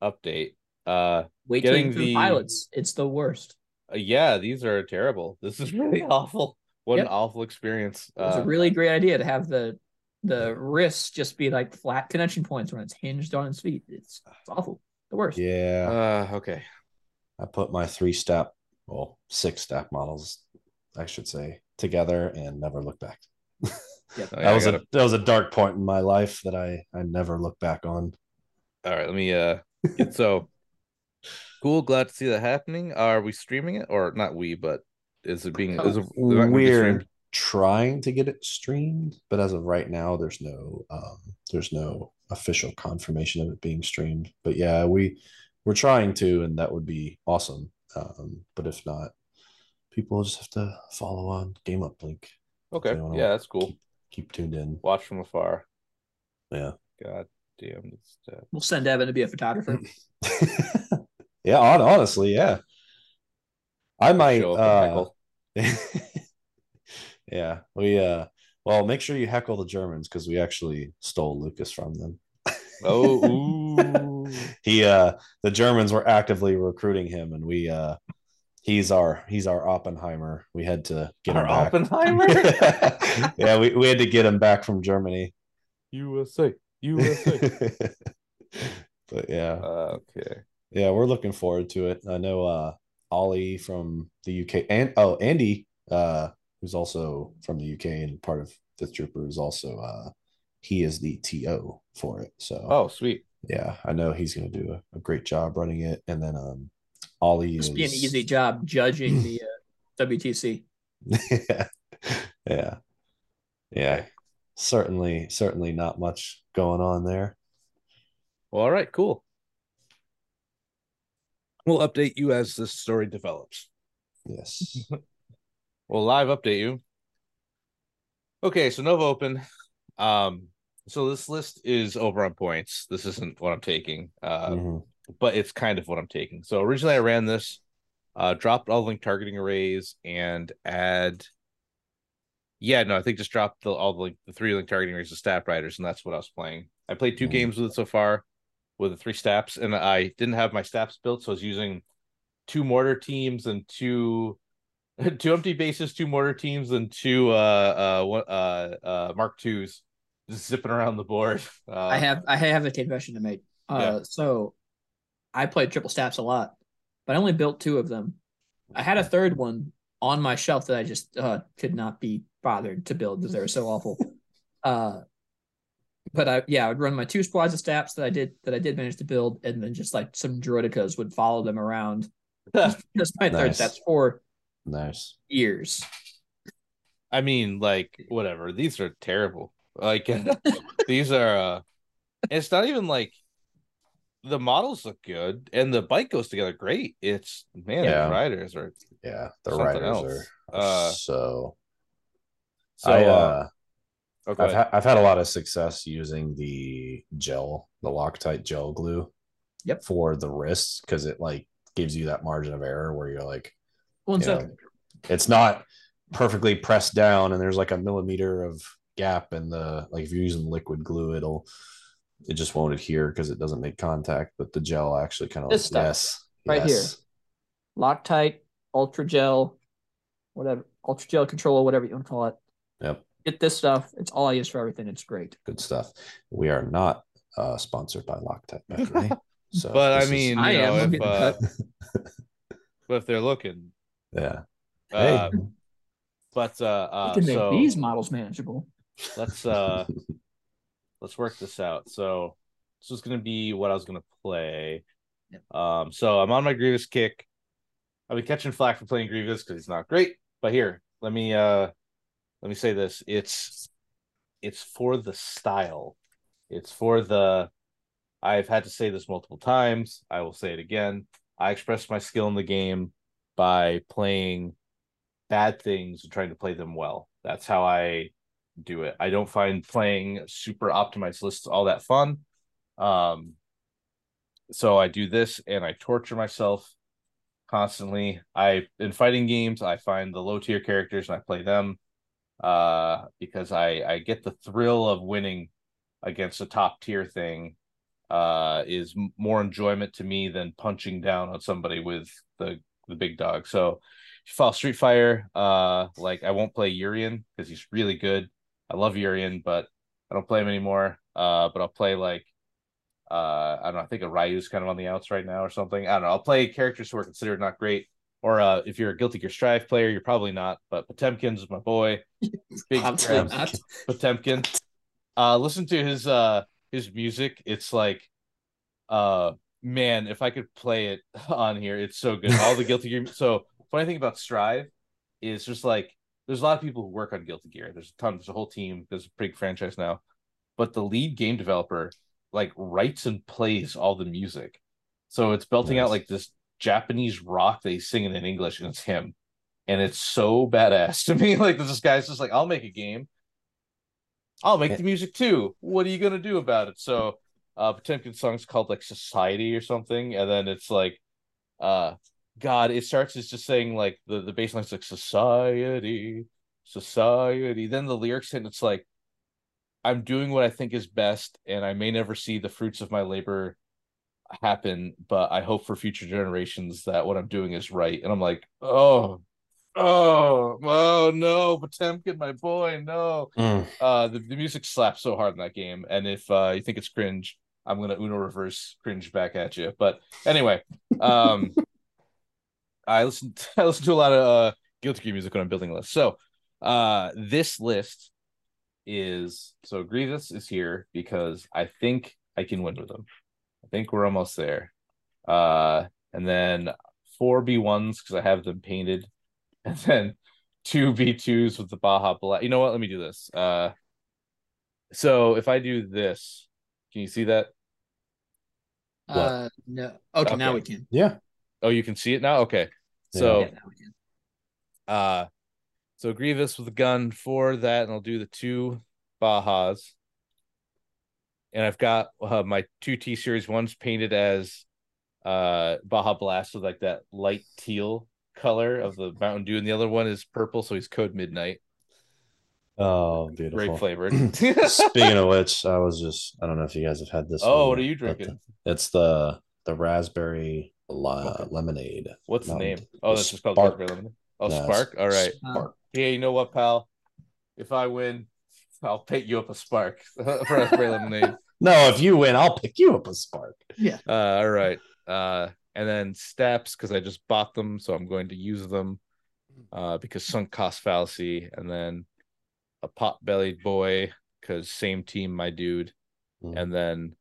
update. Uh, wait getting the pilots. It's the worst. Uh, yeah, these are terrible. This is really awful. What yep. an awful experience. It was uh, a really great idea to have the the wrists just be like flat connection points when it's hinged on its feet. It's, it's awful. The worst. Yeah. Uh, okay. I put my three step, well, six step models, I should say, together and never look back. Yeah, oh, that was a that was a dark point in my life that I I never look back on. All right, let me uh get, so Cool. Glad to see that happening. Are we streaming it or not? We, but is it being? Is it not gonna be We're streamed? trying to get it streamed, but as of right now, there's no um, there's no official confirmation of it being streamed. But yeah, we we're trying to, and that would be awesome. Um, but if not, people just have to follow on Game Uplink. Okay. they Yeah, that's cool. Keep, keep tuned in. Watch from afar. Yeah. God damn. It's, uh, We'll send Evan to be a photographer. yeah, hon- honestly, yeah. I might show up and uh yeah, we uh well make sure you heckle the Germans because we actually stole Lucas from them. Oh, he uh the Germans were actively recruiting him and we uh he's our he's our Oppenheimer. We had to get Our him back. Oppenheimer? yeah, we, we had to get him back from Germany. USA. USA. but yeah. okay. Yeah, we're looking forward to it. I know uh Ollie from the UK and oh Andy, uh, who's also from the UK and part of Fifth Trooper is also uh he is the TO for it. So Oh, sweet. yeah, I know he's gonna do a, a great job running it. And then um Ollie Must is be an easy job judging the uh, WTC. yeah. Yeah. Yeah. Certainly, certainly not much going on there. Well, all right, cool. We'll update you as this story develops. Yes. We'll live update you. Okay, so Nova Open. Um, so this list is over on points. This isn't what I'm taking, uh, Mhm. but it's kind of what I'm taking. So originally I ran this, uh, dropped all the link targeting arrays and add. Yeah, no, I think just dropped the, all the link, the three link targeting arrays of staff riders, and that's what I was playing. I played two Mhm. games with it so far, with the three staps, and I didn't have my staps built, so I was using two mortar teams and two two empty bases, two mortar teams, and two uh uh one uh uh Mark twos just zipping around the board. Uh, I have I have a confession to make. Uh, so I played triple staps a lot, but I only built two of them. I had a third one on my shelf that I just uh, could not be bothered to build because they were so awful. Uh, but I yeah, I would run my two squads of staps that I did that I did manage to build, and then just like some droidekas would follow them around. Just my third Nice. staps for Nice. years. I mean, like whatever. These are terrible. Like these are. uh It's not even like the models look good and the bike goes together great. It's man, Yeah. the riders are Yeah. The riders else. are Uh, so so I uh, uh oh, I've ha- I've had a lot of success using the gel, the Loctite gel glue. Yep. For the wrists because it like gives you that margin of error where you're like, One you second. know, it's not perfectly pressed down and there's like a millimeter of gap in the like if you're using liquid glue, it'll it just won't adhere because it doesn't make contact. But the gel actually kind of This stuff, yes, right yes. Loctite, Ultra Gel, whatever, Ultra Gel Controller, whatever you want to call it. Yep. Get this stuff. It's all I use for everything. It's great. good stuff. We are not uh, sponsored by Loctite, by the way. So, But I this is- mean, I know, am. If, uh, but if they're looking, yeah. uh, Hey. but uh, You uh can make so these models manageable. let's uh let's work this out. So this is gonna be what I was gonna play. Yep. Um, so I'm on my Grievous kick. I'll be catching flack for playing Grievous because he's not great. But here, let me uh let me say this. It's it's for the style. It's for the I've had to say this multiple times. I will say it again. I express my skill in the game by playing bad things and trying to play them well. That's how I do it. I don't find playing super optimized lists all that fun. Um, so I do this and I torture myself constantly. I in fighting games, I find the low tier characters and I play them uh because I I get the thrill of winning against a top tier thing uh is more enjoyment to me than punching down on somebody with the the big dog. So if you follow Street Fighter, uh like I won't play Urien because he's really good. I love Urien, but I don't play him anymore. Uh but I'll play like uh I don't know, I think a Ryu's kind of on the outs right now or something. I don't know. I'll play characters who are considered not great. Or uh if you're a Guilty Gear Strive player, you're probably not, but Potemkin's my boy. Big Potemkin. Uh listen to his uh his music. It's like uh man, if I could play it on here, it's so good. All the Guilty Gear. So funny thing about Strive is just like there's a lot of people who work on Guilty Gear. There's a ton. There's a whole team. There's a big franchise now, but the lead game developer like writes and plays all the music. So it's belting out like this Japanese rock that he's singing in English, and it's him, and it's so badass to me. Like this guy's just like, I'll make a game. I'll make the music too. What are you gonna do about it? So uh Potemkin song's called like Society or something, and then it's like uh God, it starts as just saying like the, the bass line's like society, society. Then the lyrics and it's like I'm doing what I think is best, and I may never see the fruits of my labor happen, but I hope for future generations that what I'm doing is right. And I'm like, oh, oh, oh no, Potemkin, my boy, no. Mm. Uh the, the music slaps so hard in that game. And if uh you think it's cringe, I'm gonna Uno reverse cringe back at you. But anyway, um I listen I listen to a lot of uh Guilty Gear music when I'm building lists. So uh this list is so Grievous is here because I think I can win with him. I think we're almost there. Uh and then four B1s because I have them painted, and then two B2s with the Baja Blast. You know what? Let me do this. Uh so if I do this, can you see that? What? Uh, no. Okay, now we can. Yeah. Oh, you can see it now? Okay. So Yeah, now we can. Uh, so Grievous with a gun for that, and I'll do the two Bajas. And I've got uh, my two T series. One's painted as uh Baja Blast with like that light teal color of the Mountain Dew, and the other one is purple, so he's Code Midnight. Oh, beautiful. Great flavored. Speaking of which, I was just I don't know if you guys have had this. Oh, one, what are you drinking? the- it's the the raspberry li- Okay. lemonade. What's the name? Oh, that's just called. Raspberry Lemonade. Oh, No, Spark. All right. Spark. Yeah, you know what, pal? If I win, I'll paint you up a Spark for Raspberry Lemonade. No, if you win, I'll pick you up a spark. Yeah. Uh, all right. Uh, and then staps because I just bought them, so I'm going to use them. Uh, because sunk cost fallacy, and then a pot bellied boy because same team, my dude. Mm. And then,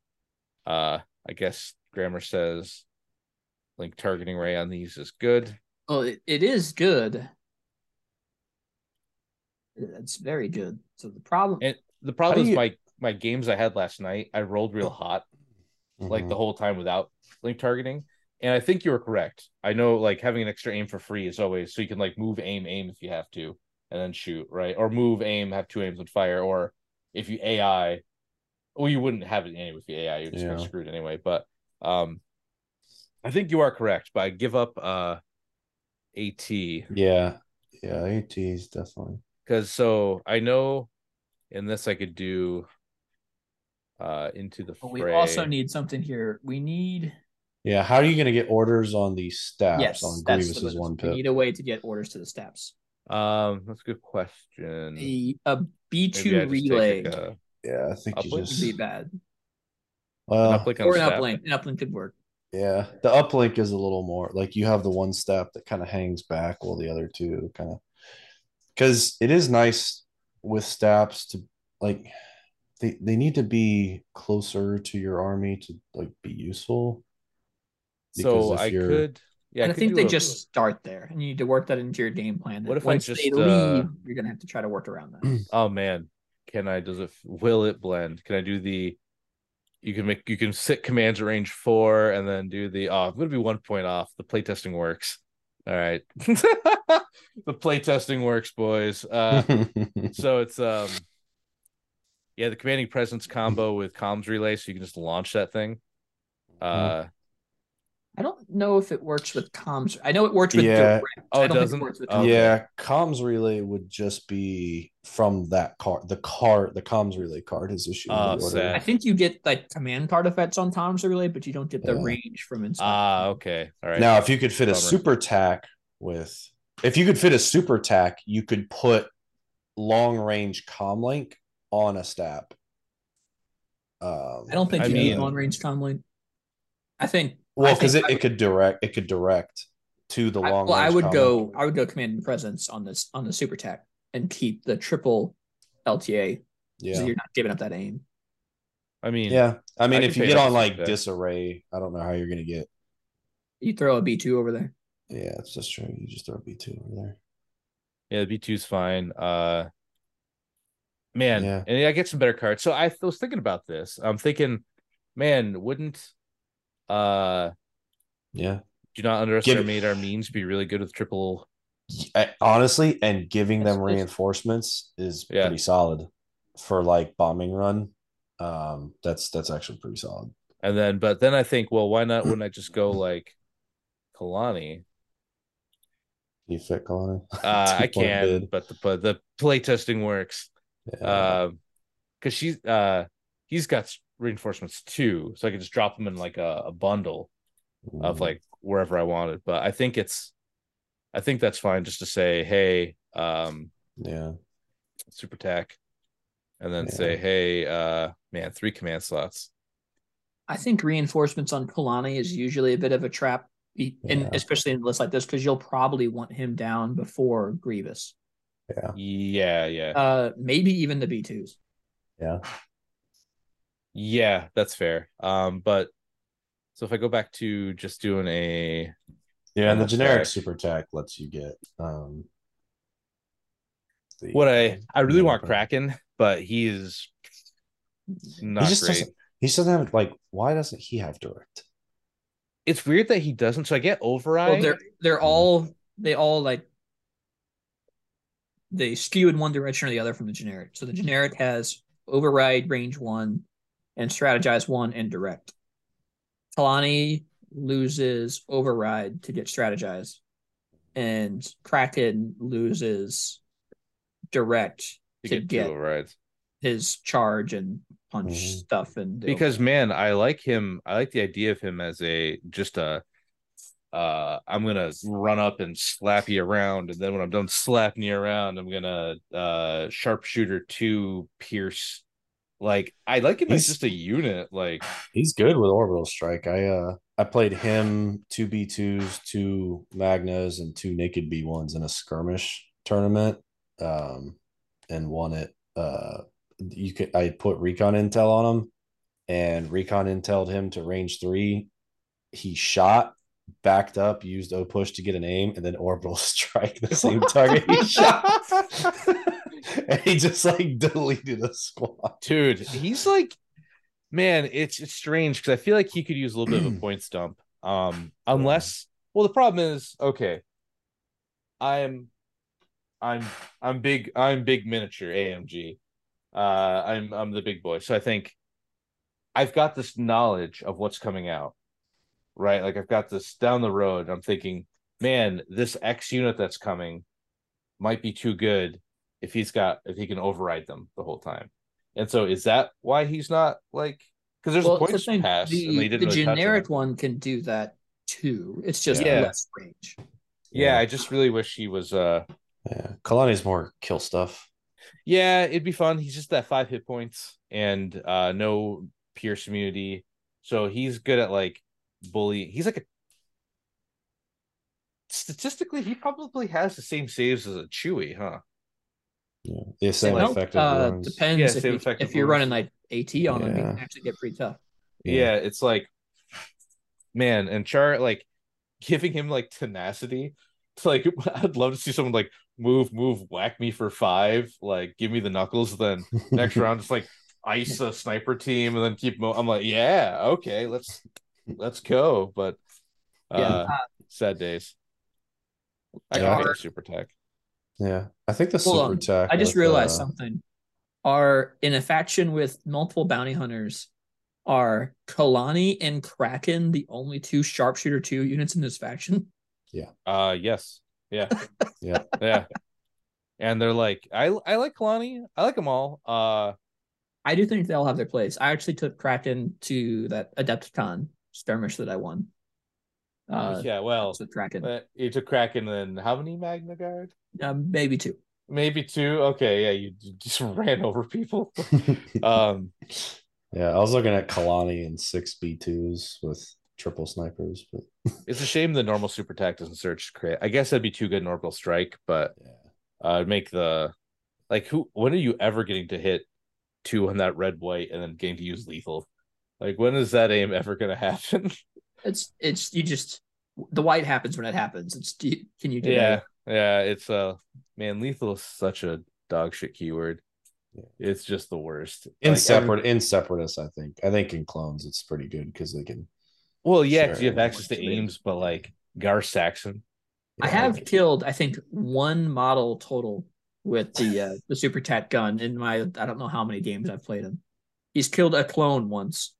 uh, I guess grammar says link targeting ray on these is good. Well, it, it is good. It's very good. So the problem, And the problem do is you- my my games I had last night, I rolled real hot. like Mhm. the whole time without link targeting. And I think you were correct. I know like having an extra aim for free is always so you can like move aim aim if you have to and then shoot, right? Or move aim, have two aims and fire, or if you AI, well, you wouldn't have it anyway with the AI, you're just Yeah. screwed anyway. But um I think you are correct, but I give up uh AT yeah, yeah, ATs definitely. because so I know in this I could do uh into the but fray. we also need something here. We need Yeah, how are you going to get orders on the staps yes, on that's the Grievous's business. one We need a way to get orders to the staps. um that's a good question. A, a B two relay like, a- Yeah, I think you Uplink? would just be bad, an well, uplink or an snap. uplink. An uplink could work. yeah, the uplink is a little more like you have the one stap that kind of hangs back while the other two kind of because it is nice with staps to like they they need to be closer to your army to like be useful. So Because if I you're- could, yeah, and I, could think they a- just start there, and you need to work that into your game plan. What that if I just, they uh, leave, you're gonna have to try to work around that. Oh man, can I? Does it? Will it blend? Can I do the? You can make. You can sit commands at range four, and then do the. Oh, I'm gonna be one point off. The playtesting works. All right, the playtesting works, boys. Uh, so it's um, yeah, the commanding presence combo with comms relay, so you can just launch that thing. Uh, I don't know if it works with comms. I know it works with Yeah. direct. Oh, it doesn't? works with Oh, yeah, comms relay would just be from that card. The card, the comms relay card is issued. Oh, sad. I think you get like command card effects on comms relay, but you don't get the Yeah. range from inside. ah, okay, all right. Now, if you could fit a super tac with, if you could fit a super tac, you could put long range comm link on a stap. Um, I don't think I you need long range comm link. I think well because it, it could direct it could direct to the I, long. well, I would comm go. I would go command and presence on this on the super tac and keep the triple LTA. So Yeah, you're not giving up that aim. I mean, Yeah, I mean, I if you get on like super disarray, I don't know how you're gonna get. You throw a B two over there. Yeah, it's just true. You just throw B two over there. Yeah, the B 2's fine. Uh man, Yeah. and I get some better cards. So I was thinking about this. I'm thinking, man, wouldn't uh Yeah, do not underestimate our means be really good with triple I- honestly, and giving them reinforcements is Yeah. pretty solid for like bombing run. Um, that's that's actually pretty solid. and then but then I think, well, why not wouldn't I just go like Kalani? You fit Kalani? Uh I can, bid. but the but the play testing works. Yeah. Um because she's uh he's got reinforcements too, so I could just drop them in like a, a bundle. of Mhm. like wherever I wanted. But I think it's I think that's fine just to say, hey, um, yeah, super tac, and then Yeah. say, hey, uh, man, three command slots. I think reinforcements on Kalani is usually a bit of a trap, and Yeah. especially in lists like this because you'll probably want him down before Grievous. Yeah, Yeah, yeah, Uh, maybe even the B twos. yeah. yeah, that's fair. Um, but so if I go back to just doing a Yeah, and the generic back. super tac lets you get um the- what I I really want but- Kraken, but he is not he just great. doesn't he doesn't have like why doesn't he have direct? It's weird that he doesn't. So I get Well, they're they're all they all like they skew in one direction or the other from the generic. So the generic has override range one and strategize one and direct. Kalani loses override to get strategize, and Kraken loses direct to to get, get overrides. his charge and punch Mhm. stuff and the because man i like him i like the idea of him as a just a uh i'm gonna run up and slap you around and then when i'm done slapping you around i'm gonna uh sharpshooter two pierce like i like him as He's- just a unit like He's good with orbital strike. I uh I played him two B twos, two Magnas, and two naked B ones in a skirmish tournament. Um and won it. Uh you could I put recon intel on him and recon inteled him to range three. He shot, backed up, used O push to get an aim, and then orbital strike the same target he shot. and he just like deleted a squad. dude he's like man it's it's strange because i feel like he could use a little bit of a point stump um unless well the problem is okay. I'm i'm i'm big i'm big miniature amg uh i'm i'm the big boy. So i think i've got this knowledge of what's coming out right like i've got this down the road i'm thinking man this x unit that's coming might be too good if he's got if he can override them the whole time and so is that why he's not like because there's Well, a point the thing, pass The, and they didn't the really generic it. one can do that too. It's just Yeah. less range. Yeah, I just really wish he was uh Yeah. Kalani's more kill stuff. yeah, it'd be fun. He's just that five hit points and uh no pierce immunity. So he's good at like bully. He's like a statistically he probably has the same saves as a Chewy, huh? Yeah. The same Well, effective uh, wounds. depends Yeah, if, same you, effective if you're wounds. running like AT on him, you can actually get pretty tough. Yeah. it's like man, and Char like giving him like tenacity. It's like I'd love to see someone like move, move, whack me for five, like give me the knuckles, then next round just like ice a sniper team and then keep mo- I'm like, yeah, okay, let's let's go. But uh Yeah, uh, sad days. I Yeah. can make a super tac. Yeah. I think the Hold super on. tech. I just with, realized uh, something. Are in a faction with multiple bounty hunters, are Kalani and Kraken the only two sharpshooter two units in this faction? Yeah. Uh yes. Yeah. Yeah. Yeah. And they're like, I I like Kalani. I like them all. Uh I do think they all have their place. I actually took Kraken to that Adepticon skirmish that I won. Uh, yeah, well, with Kraken, uh, you took Kraken and how many Magna Guard? um, maybe two. Maybe two. Okay, yeah, you j- just ran over people. um, yeah. I was looking at Kalani and six B2s with triple snipers, but it's a shame the normal super attack doesn't search crit. I guess that'd be too good in orbital strike, but yeah. uh, make the like who? When are you ever getting to hit two on that red white and then getting to use lethal. Like when is that aim ever gonna happen? It's it's you just the white happens when it happens. It's do you- can you do yeah, that? yeah. It's uh man, lethal is such a dog shit keyword. Yeah. It's just the worst. In Like, separate, in separatists, I think. I think in clones, it's pretty good because they can. Well, yeah, 'cause you have access to aims, but like Gar Saxon. I have like- killed I think one model total with the uh, the super tat gun in my I don't know how many games I've played him. He's killed a clone once.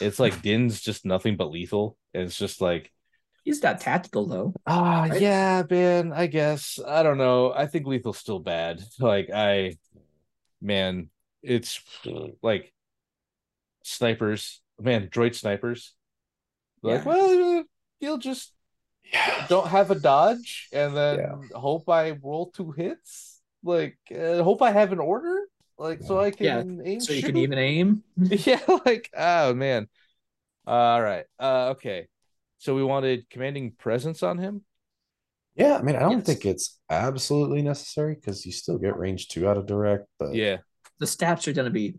It's like Din's just nothing but lethal. And it's just like he's not tactical though. Ah, Right? yeah, man. I guess I don't know. I think Lethal's still bad. Like I, man, it's like snipers. Man, droid snipers. Like, Yeah. well, you'll just Yeah. don't have a dodge, and then hope I roll two hits. Like, uh, hope I have an order. Like, so I Yeah, can aim. So you can even aim. Yeah, like oh man. All right. Uh okay. So we wanted commanding presence on him. Yeah, I mean, I don't Yes. think it's absolutely necessary because you still get range two out of direct, but Yeah. The stats are gonna be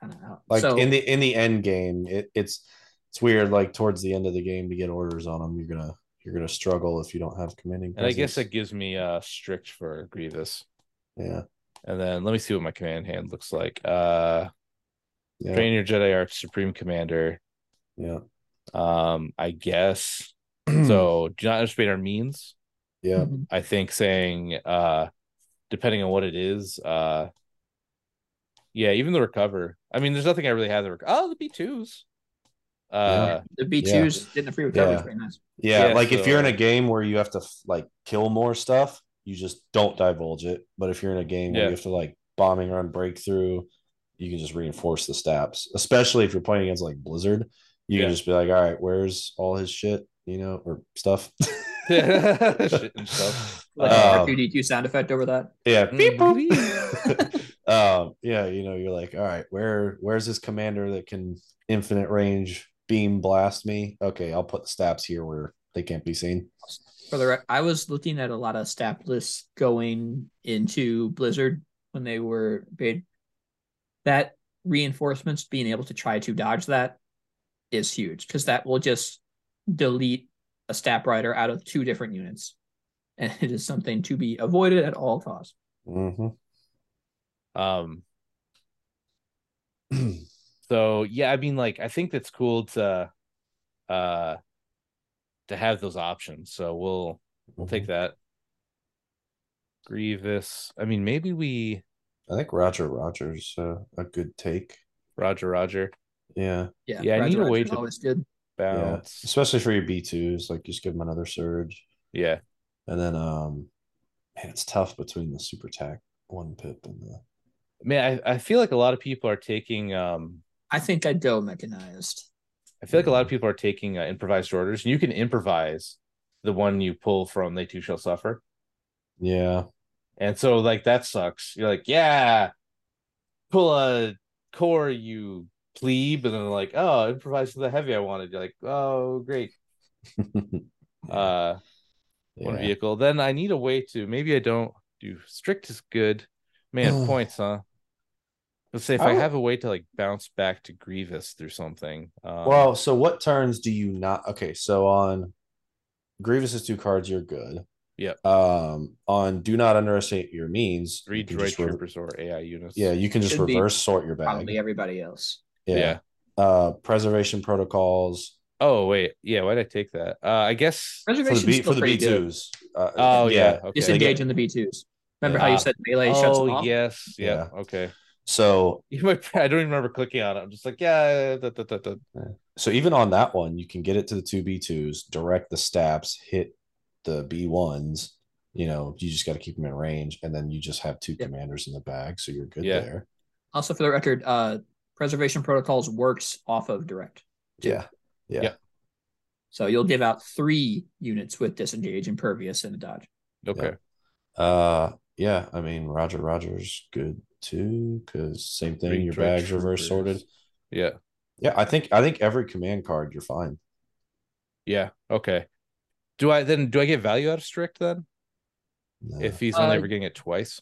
kind of out. like so in the in the end game, it, it's it's weird. Like towards the end of the game to get orders on them, you're gonna you're gonna struggle if you don't have commanding. And I guess presence. that gives me uh strict for Grievous. yeah, And then let me see what my command hand looks like. Uh yeah, train your Jedi Arch Supreme Commander. yeah. Um, I guess. so do not underestimate our means. yeah, Mhm. I think saying uh depending on what it is, uh yeah, even the recover. I mean, there's nothing I really have to rec- oh the B2s. Uh the B twos getting the free recovery is Yeah. nice. yeah. Yeah, like if you're in a game where you have to like kill more stuff, you just don't divulge it. But if you're in a game where you have to like bombing run breakthrough, you can just reinforce the staps. Especially if you're playing against like Blizzard, you Yeah. can just be like, all right, where's all his shit, you know, or stuff. Shit and stuff. Like Um, R two D two sound effect over that. Yeah. Mm. Beep, um, yeah, you know, you're like, all right, where where's this commander that can infinite range beam blast me? Okay, I'll put the staps here where they can't be seen. For the I was looking at a lot of stap lists going into Blizzard when they were big. That reinforcements being able to try to dodge that is huge because that will just delete a stap rider out of two different units, and it is something to be avoided at all costs. hmm Um so yeah, I mean like I think that's cool to uh to have those options. So we'll we'll take that. Grievous. I mean maybe we I think Roger Rogers uh, a good take. Roger Roger Yeah, Yeah, Yeah, I Roger need a way is to- always good. yeah, especially for your B twos, like just give them another surge, Yeah. and then um, man, it's tough between the super tac one pip and the Man, I, I feel like a lot of people are taking um I think I'd go mechanized. I feel like a lot of people are taking uh, improvised orders and you can improvise the one you pull from they too shall suffer. yeah, And so like that sucks. You're like, yeah, pull a core, you plebe, and then like, oh, improvise to the heavy I wanted. You're like, oh, great. Uh one vehicle. Then I need a way to maybe I don't do strict is good. Man, points, huh? Let's say if I, I have a way to like bounce back to Grievous through something. Um, Well, so what turns do you not? Okay, so on Grievous's two cards, you're good. Yeah. Um, on do not underestimate your means. three you droid just re- troopers or AI units. yeah, you can just Should reverse sort your bag. Probably everybody else. Yeah. Yeah. Uh, preservation protocols Oh wait, yeah. Why did I take that? Uh, I guess. for the Reservation's B for the B good. twos. Uh, Oh yeah. Okay. Disengage in the B twos. Remember how you said melee shuts them Oh off? yes. Yeah. Okay. So You might. I don't even remember clicking on it. I'm just like, yeah. Da, da, da, da. so even on that one, you can get it to the two B twos, direct the staps, hit the B ones. You know, you just got to keep them in range, and then you just have two Yep. commanders in the bag, so you're good Yeah. there. Also, for the record, uh, preservation protocols works off of direct. Yeah, yeah, Yeah. So you'll give out three units with disengage, impervious, and a dodge. Okay. Uh, yeah. I mean, Roger Rogers good too, because same thing. Three your droid bags reverse troopers. sorted. Yeah. Yeah, I think I think every command card you're fine. Yeah. Okay. Do I then? Do I get value out of strict then? No. If he's only Uh, ever getting it twice.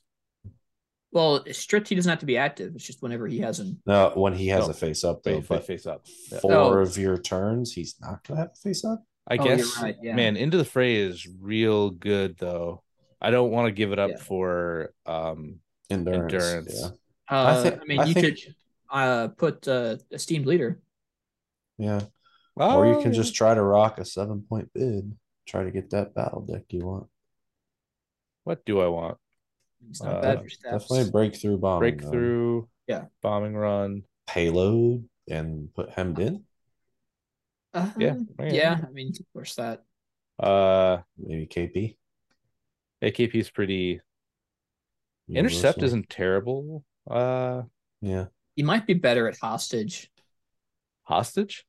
Well, strict he doesn't have to be active. It's just whenever he has an No, when he has No. a face up though, but face up. Yeah. four Oh. of your turns, he's not gonna have a face up. I Oh, guess, right, yeah. man, into the fray is real good though. I don't want to give it up Yeah. for um Endurance. Endurance. Yeah. uh, I, think- mean I you think- could uh put uh esteemed leader. Yeah. or you oh, can yeah. just try to rock a seven point bid. Try to get that battle deck you want. what do I want? It's not Uh, bad for staps. Definitely breakthrough bombing. run. Breakthrough, Yeah. bombing run. Payload and put hemmed in. Uh, Yeah, yeah. I mean, of course that. Uh Maybe KP. AKP is pretty intercept isn't terrible. Uh Yeah. You might be better at hostage. hostage?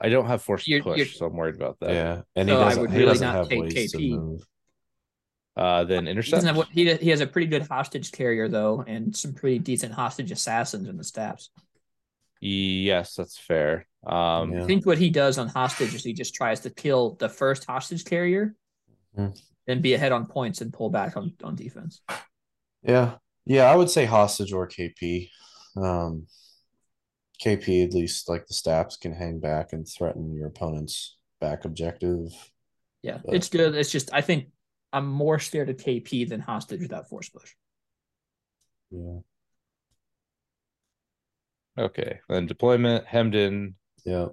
I don't have force You're- push, you're- so I'm worried about that. Yeah. And So he I doesn't, would he really doesn't not have take ways to KP. move. Uh then intercept. doesn't have he he has a pretty good hostage carrier though, and some pretty decent hostage assassins in the staps. Yes, that's fair. Um Yeah. I think what he does on hostage is he just tries to kill the first hostage carrier, Mhm. then be ahead on points and pull back on, on defense. Yeah. Yeah, I would say hostage or KP. Um KP at least like the staps can hang back and threaten your opponent's back objective. Yeah, But- it's good. It's just I think I'm more scared of KP than hostage without force push. Yeah. okay. Then deployment, hemmed in, Yeah.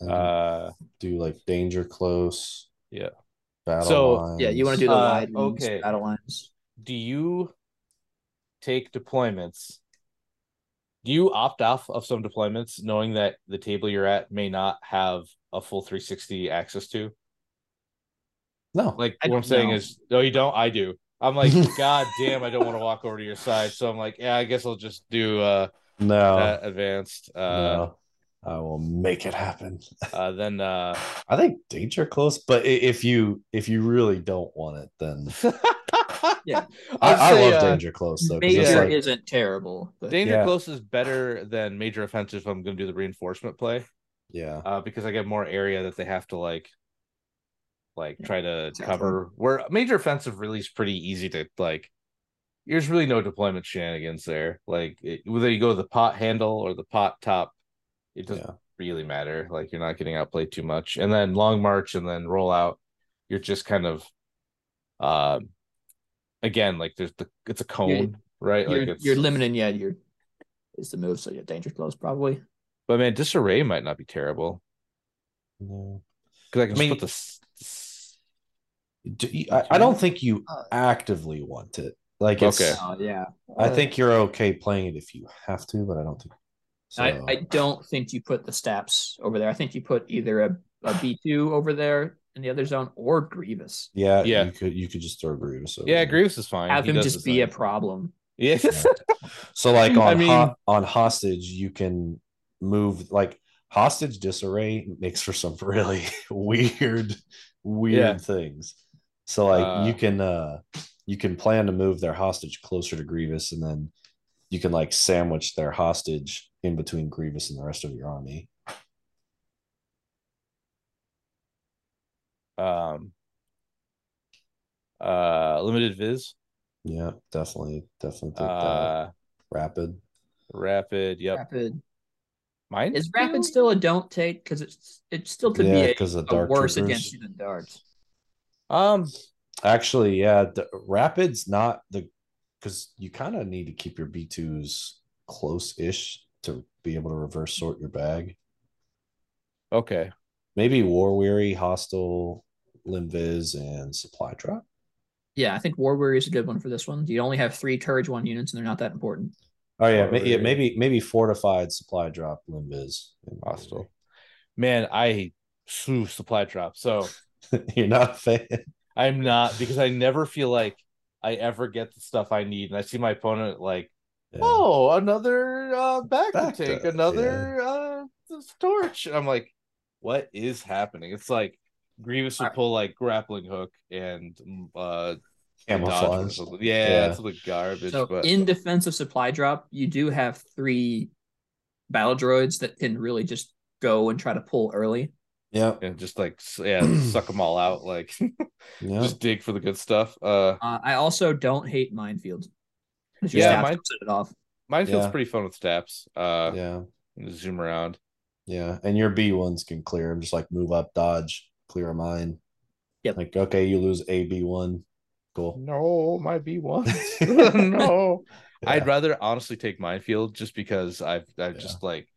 And uh do like danger close. Yeah. Battle So, lines. Yeah, you want to do the Uh, wide ones, okay. battle lines. do you take deployments? Do you opt off of some deployments knowing that the table you're at may not have a full 360 access to? no. Like I what I'm saying know. is, no, you don't. I do. I'm like, God damn, I don't want to walk over to your side. So I'm like, yeah, I guess I'll just do uh no. that advanced. Uh, no. I will make it happen. uh then uh I think danger close, but if you if you really don't want it, then Yeah. I, I'd say, love uh, danger close though. Major like, isn't terrible, but Danger Yeah. close is better than major offensive if I'm gonna do the reinforcement play. yeah, uh, because I get more area that they have to like, like Yeah, try to exactly. cover. Where major offensive really is pretty easy to like. There's really no deployment shenanigans there. Like it, whether you go the pot handle or the pot top, it doesn't Yeah. really matter. Like you're not getting outplayed too much. And then long march and then roll out, you're just kind of, um, again like there's the it's a cone right. you're, like it's you're limiting. Yeah, you're is the move. So yeah, danger close probably. But man, disarray might not be terrible No. because I can I just mean- put this. Do you- I, I don't think you Uh, actively want it. Like it's, Okay. Oh yeah, I Uh, think you're okay playing it if you have to, but I don't think. So, I, I don't think you put the staps over there. I think you put either a, a B two over there in the other zone or Grievous. yeah, Yeah. you could you could just throw Grievous. Over Yeah, there. Grievous is fine. Have He him just his be a problem. Yeah. So like I on mean- ho- on hostage, you can move like hostage disarray makes for some really weird, weird Yeah. things. So like Uh, you can uh you can plan to move their hostage closer to Grievous, and then you can like sandwich their hostage in between Grievous and the rest of your army. Um uh limited viz Yeah, definitely, definitely take that. uh Rapid. rapid yep Rapid mine is rapid still a don't take because it's it's still could Yeah, be a, 'cause of a Dark worse Troopers. against you than darts. um Actually, yeah, the rapid's not the because you kind of need to keep your B2s close-ish to be able to reverse sort your bag. okay Maybe War Weary, Hostile, Limviz, and Supply Drop. Yeah, I think War Weary is a good one for this one. You only have three Courage One units, and they're not that important. Oh yeah, War yeah Weary. maybe maybe Fortified, Supply Drop, Limviz. and War hostile man i slew supply drop so You're not a fan. i'm not because i never feel like i ever get the stuff i need and i see my opponent like Yeah. oh another uh back, Back to take to- another uh torch i'm like what is happening it's like grievous would pull like grappling hook and mm, uh Camouflage. dodge yeah, Yeah. it's like garbage So but in defense of supply drop, you do have three battle droids that can really just go and try to pull early. Yeah, and just like yeah suck them all out like yeah. just dig for the good stuff uh Uh, I also don't hate minefields. Yeah, staff mine- set it off. Mine feels Yeah. pretty fun with staps. Uh, yeah, zoom around. yeah. And your B ones can clear them, just like move up, dodge, clear a mine. Yep. Like okay, you lose a B one. Cool. No, my B one. no, Yeah. I'd rather honestly take minefield just because I've I've Yeah. just like,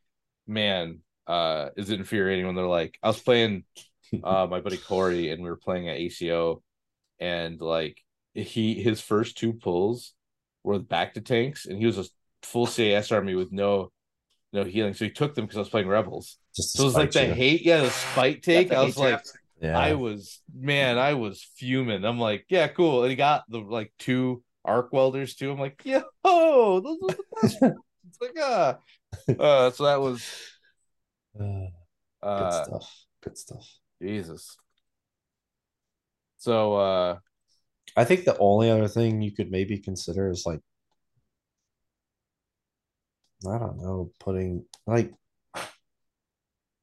man, uh, is it infuriating when they're like, I was playing uh my buddy Corey and we were playing at ACO, and like he his first two pulls were back to tanks, and he was a full CAS army with no no healing, so he took them because I was playing rebels. Just to So it was like spite the you. hate, yeah, the spite take. the I was like, trap. Yeah. I was man, I was fuming. I'm like, yeah, cool. And he got the like two arc welders too. I'm like, yo, those are the best. it's like ah, uh, so that was Uh, good stuff. Good stuff. Jesus. So uh, I think the only other thing you could maybe consider is like, I don't know, putting like,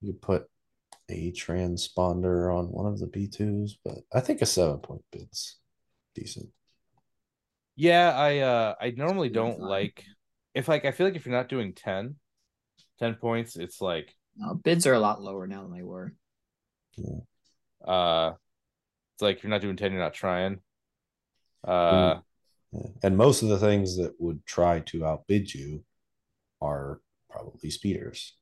you put a transponder on one of the B2s, but I think a seven point bid's decent. yeah, I uh, I normally don't like if like I feel like if you're not doing 10, 10 points, it's like No, bids are a lot lower now than they were. uh, it's like if you're not doing 10, you're not trying. Uh, Yeah. And most of the things that would try to outbid you are probably speeders.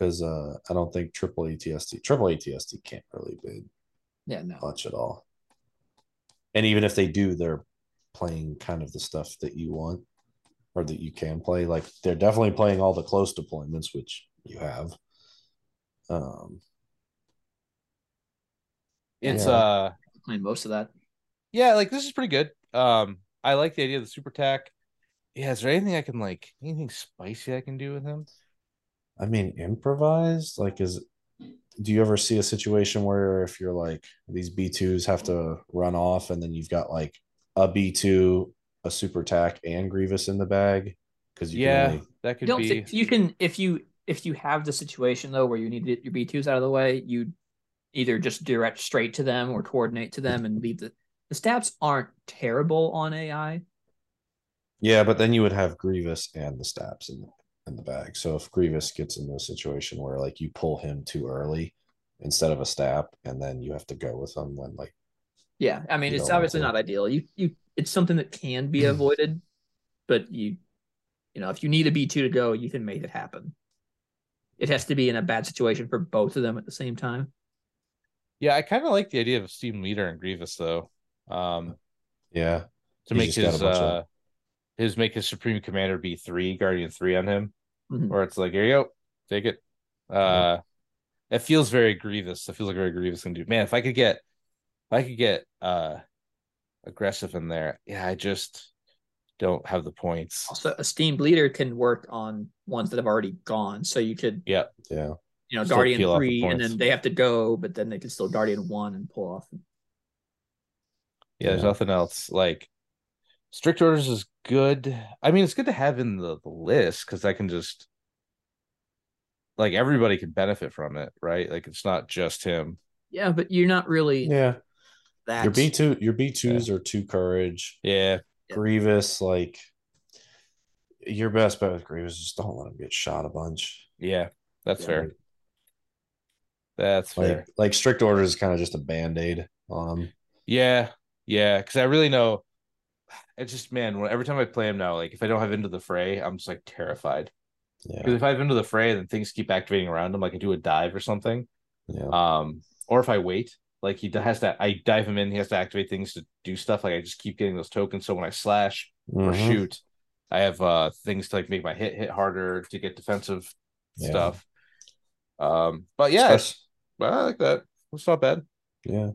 Because uh, I don't think triple ATST, triple ATST can't really bid Yeah, no. much at all. And even if they do, they're playing kind of the stuff that you want or that you can play. Like they're definitely playing all the close deployments, which you have. Um, it's Yeah. uh. Playing most of that. yeah, like this is pretty good. Um, I like the idea of the super tac. Yeah, is there anything I can like anything spicy I can do with him? I mean, improvised, like, is do you ever see a situation where if you're like these B2s have to run off and then you've got like a B2, a super tac, and Grievous in the bag? Because you Yeah, can only, that You could don't be. think you can if you if you have the situation though where you need to get your B twos out of the way, you either just direct straight to them or coordinate to them and leave the the stats aren't terrible on AI. yeah, but then you would have Grievous and the staps in in the bag. So if Grievous gets in a situation where like you pull him too early instead of a stap, and then you have to go with him when like Yeah, I mean it's obviously not ideal. You you it's something that can be avoided, but you you know if you need a B two to go, you can make it happen. It has to be in a bad situation for both of them at the same time. Yeah, I kind of like the idea of Esteemed Leader and Grievous though. Um, yeah, to He's make just got a his bunch of- uh his make his Supreme Commander be three, Guardian three on him, Mhm. where it's like, here you go, take it. Uh, it feels very Grievous. It feels like a very Grievous can do. Man, if I could get, if I could get uh aggressive in there, yeah, I just don't have the points. Also, a steamed leader can work on ones that have already gone, so you could yeah. yeah, you know, Still Guardian peel off the three, and then they have to go, but then they can still Guardian one and pull off. Yeah, there's nothing else. Like strict orders is good. I mean, it's good to have in the, the list because I can just like everybody can benefit from it, right? Like it's not just him. Yeah, but you're not really Yeah, that. your B two, your B twos are two courage. Yeah. Yeah. Grievous, like your best bet with Grievous, just don't let him get shot a bunch. Yeah. That's Yeah. fair. That's Like, fair. like strict orders is kind of just a band aid on him. Yeah. Yeah. Because I really know it's just, man, when, every time I play him now, like if I don't have into the fray, I'm just like terrified. Because Yeah, if I have into the fray, then things keep activating around him, like I do a dive or something. yeah, Um, or if I wait, like he has to, I dive him in, he has to activate things to do stuff. Like I just keep getting those tokens. So when I slash or Mhm. shoot, I have uh things to like make my hit hit harder to get defensive Yeah. stuff. Um, but yeah, well, I like that. It's not bad. yeah,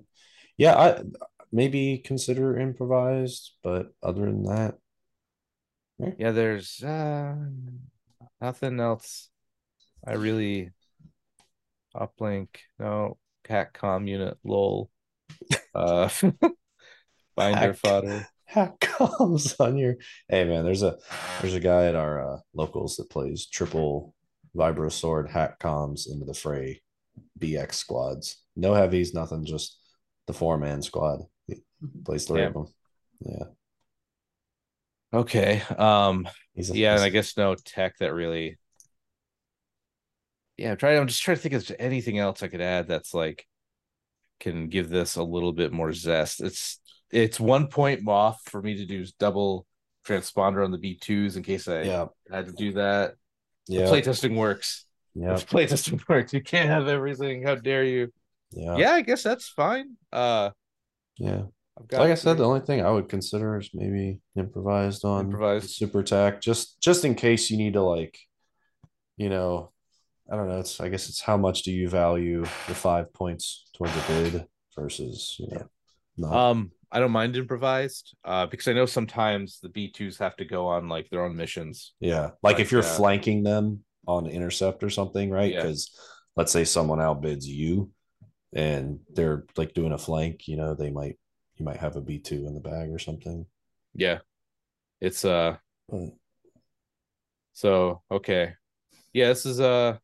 yeah. I maybe consider improvised, but other than that, Yeah, there's uh nothing else. I really uplink no cat com unit lol. Uh binder Hack. fodder. hack comes on your. Hey man, there's a there's a guy at our uh, locals that plays triple vibro sword hack comms into the fray, BX squads. No heavies, nothing, just the four man squad. He plays three of them. Yeah. Okay. Um. He's a, Yeah, and I guess no tech that really. Yeah, I'm trying. I'm just trying to think of anything else I could add that's like can give this a little bit more zest. It's it's one point off for me to do double transponder on the B2s in case I yeah, had to do that. yeah, Playtesting works. yeah, Playtesting works. You can't have everything. How dare you? yeah, yeah, I guess that's fine. Uh, yeah. I've got Like I said, the only thing I would consider is maybe improvised on Improvised. super tac, just just in case you need to like, you know, I don't know. It's I guess it's how much do you value the five points towards a bid versus you know, not. Um, I don't mind improvised, uh, because I know sometimes the B twos have to go on like their own missions. yeah, like like, if you're uh, flanking them on intercept or something, right? Yeah. Because let's say someone outbids you, and they're like doing a flank, you know, they might you might have a B two in the bag or something. Yeah, it's uh. But So okay, yeah, this is uh.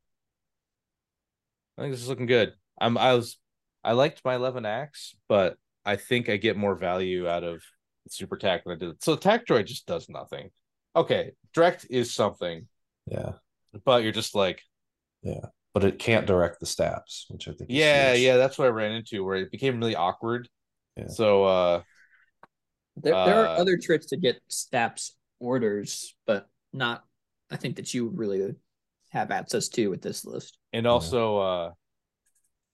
I think this is looking good. I'm. I was. I liked my eleven acts, but I think I get more value out of super tac than I did. So tack droid just does nothing. Okay, direct is something, yeah, but you're just like, yeah, but it can't direct the staps, which I think. yeah, yeah. That's what I ran into where it became really awkward. Yeah. So uh, There, there are Uh, other tricks to get Staps orders, but not I think that you really have access to with this list. and also uh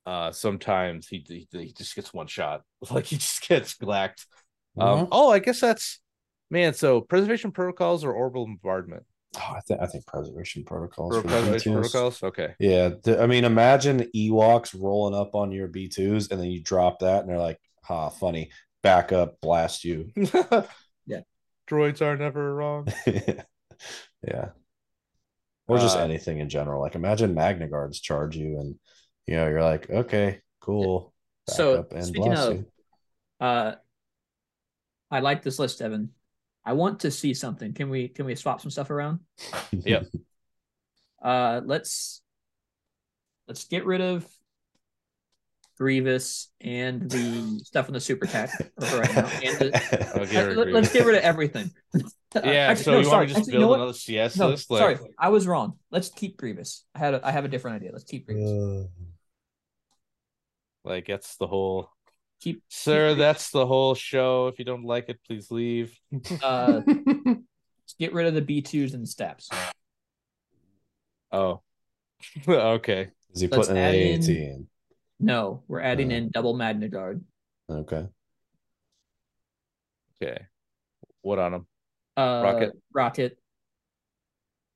uh sometimes he, he he just gets one shot like he just gets glacked um Mhm. oh i guess that's man so preservation protocols or orbital bombardment Oh, I think I think preservation protocols. Pro- for preservation protocols okay Yeah, th- I mean, imagine Ewoks rolling up on your B twos, and then you drop that, and they're like, "Ha, funny." Back up, blast you. Yeah. droids are never wrong yeah, or just Uh, anything in general. Like, imagine Magna Guards charge you, and you know, you're like, "Okay, cool." Back So, up and speaking blast of- you. Uh I like this list, Evan. I want to see something. Can we can we swap some stuff around? Yep. Uh let's let's get rid of Grievous and the stuff in the super tac right now. And the, I'll get rid of let, us get rid of everything. yeah Actually, so no, you sorry. want to just Actually, you know what? another cs No, list like sorry, I was wrong. Let's keep Grievous. I had a, I have a different idea. Let's keep Grievous. Uh, like that's the whole Keep sir keep- that's the whole show if you don't like it please leave uh let's get rid of the B twos and staps. oh okay Is he Let's putting an add AAT in- in? No, we're adding Uh. in double Magna Guard. Okay. okay what on them Uh, Rocket. Rocket.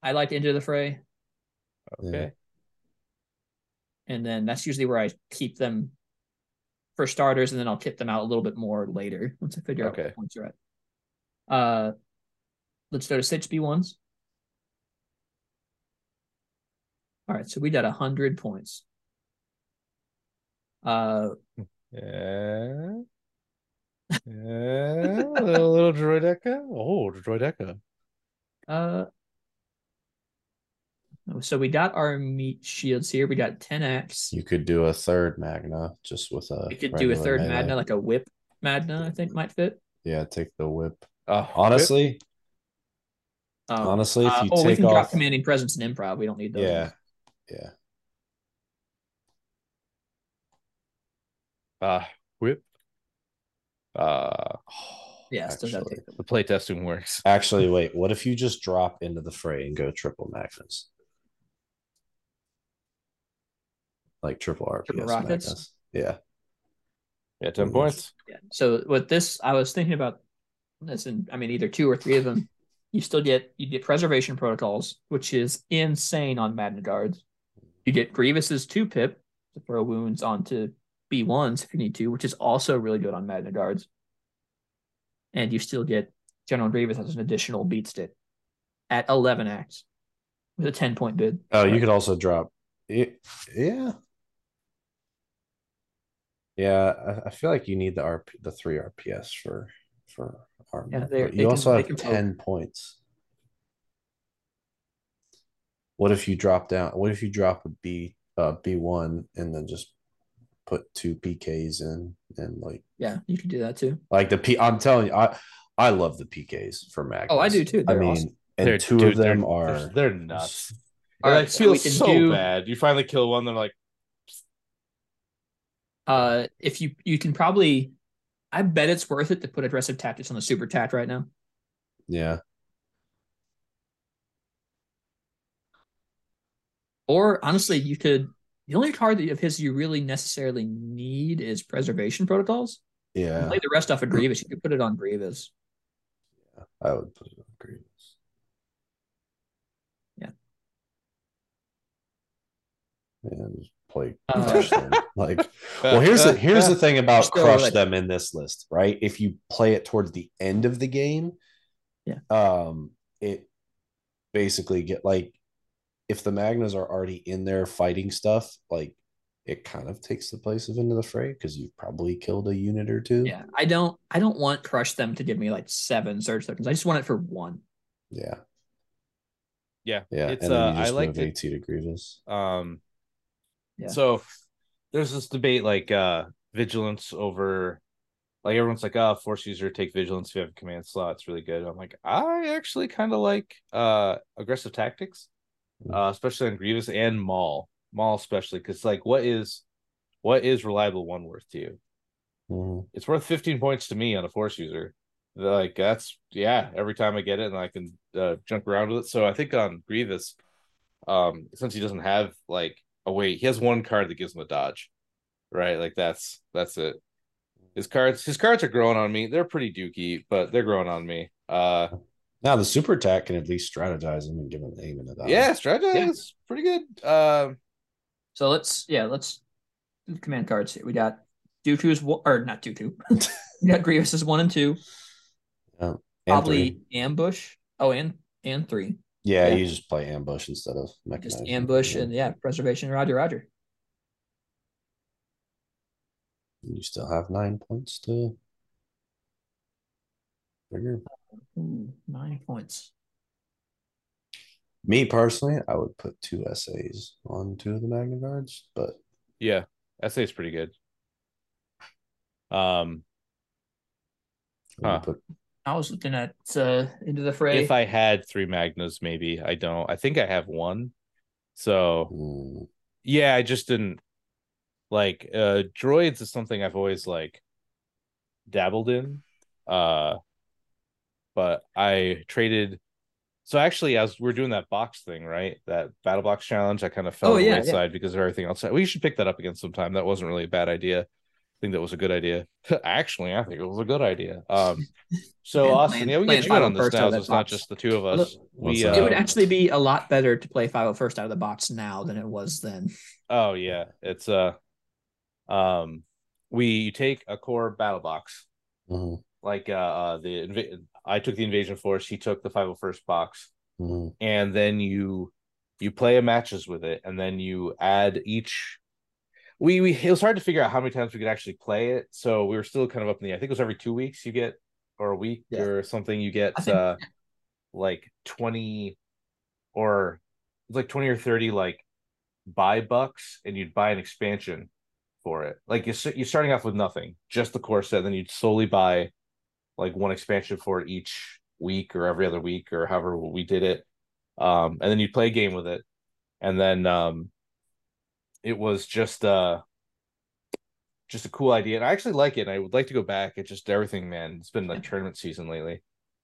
I like to enter the fray, okay and then that's usually where I keep them for starters, and then I'll kit them out a little bit more later once I figure out Okay. what points you're at. Uh, let's go to six B ones. All right, so we got a hundred points. Uh, Yeah. Yeah. little, little droideka. Oh, droideka. uh. So we got our meat shields here. We got ten X. You could do a third Magna just with a. You could do a third melee. Magna, like a whip Magna. I think might fit. Yeah, take the whip. Oh, Honestly, Um, honestly, if uh, you oh, we take can drop commanding presence and improv. We don't need those. yeah, yeah. Uh, whip. Uh, Yeah, still gotta actually, take them. the playtesting works. actually, wait. What if you just drop into the fray and go triple Magnas? Like triple RPS Triple rockets? Magnas. Yeah. Yeah, 10 Mhm. points. Yeah. So with this, I was thinking about this, and I mean, either two or three of them. You still get you get preservation protocols, which is insane on Magna Guards. You get Grievous's two pip to throw wounds onto B ones if you need to, which is also really good on Magna Guards. And you still get General Grievous as an additional beat stick at eleven acts with a ten point bid. Oh, you could also drop. It, yeah. Yeah, I, I feel like you need the RP, the three RPS for for armor. Yeah, they you also have can ten points. What if you drop down? What if you drop a B uh B one and then just put two PKs in and like Yeah, you could do that too. like the P I'm telling you, I I love the PKs for Magnas. Oh, I do too. I They're mean, awesome. and They're- two dude, of them they're, are they're, they're nuts. All It, right, like so we feels can so do- bad. You finally kill one, they're like, Uh, if you you can probably, I bet it's worth it to put aggressive tactics on the super tac right now. yeah. Or honestly, you could. The only card that of his you really necessarily need is preservation protocols. You Yeah. Play the rest off of Grievous. You could put it on Grievous. Yeah, I would put it on Grievous. Yeah. And just play Uh, crush them. Like well here's the here's the thing about Still, crush like- them in this list right if you play it towards the end of the game Yeah. um it basically get like if the magnas are already in there fighting stuff like it kind of takes the place of into the fray because you've probably killed a unit or two Yeah, I don't. I don't want crush them to give me like seven surge tokens. I just want it for one. yeah yeah, yeah It's and then uh, you I just like move to AT to grievous Um, Yeah. So there's this debate like uh vigilance over like everyone's like, oh, force user take vigilance if you have a command slot. It's really good. I'm like, I actually kind of like uh aggressive tactics, uh, especially on Grievous and Maul. Maul especially because like what is what is reliable one worth to you? Mhm. It's worth 15 points to me on a force user. Like that's yeah, every time I get it and I can uh, junk around with it. So I think on Grievous, um, since he doesn't have like a wait, he has one card that gives him a dodge, right? Like that's that's it. His cards, his cards are growing on me. They're pretty dookie, but they're growing on me. Uh, now the super attack can at least strategize him and give him an aim in the yeah, strategy Yeah. is pretty good. Um, So let's yeah, let's do the command cards here. We got Dooku's one or not Dooku. we got Grievous is one and two. And Probably three. ambush. Oh, and and three. yeah, yeah. you just play ambush instead of mechanics. Just ambush Yeah. and yeah, preservation. Roger, Roger. You still have nine points to figure. Ooh, nine points. Me personally, I would put two essays on two of the Magna Guards, but yeah, SA is pretty good. Um, I Huh. put I was looking at uh into the fray. if I had three Magnas, maybe I don't. I think I have one. So mm, yeah, I just didn't like uh droids is something I've always like dabbled in. Uh but I traded so actually as we are doing that box thing, right? That battle box challenge, I kind of fell Oh, on the yeah, yeah. wayside because of everything else. We should pick that up again sometime. That wasn't really a bad idea. I think that was a good idea. actually, I think it was a good idea. Um so Yeah, Austin, playing- yeah, we playing get you in on Final this now. so that It's not just the two of us. Look, we that? uh, it would actually be a lot better to play 501st out of the box now than it was then. Oh yeah, it's uh um we you take a core battle box mhm, like uh, uh the inv- I took the invasion force, he took the 501st box. Mhm, and then you you play a matches with it and then you add each we we it was hard to figure out how many times we could actually play it. So we were still kind of up in the I think it was every 2 weeks you get or a week Yeah. or something you get think- uh like 20 or it's like 20 or 30 like buy bucks and you'd buy an expansion for it. Like you're, you're starting off with nothing just the core set then you'd slowly buy like one expansion for it each week or every other week or however we did it. Um and then you'd play a game with it. And then um it was just uh just a cool idea. And i actually like it. And i would like to go back. It's just everything man. It's been like tournament season lately.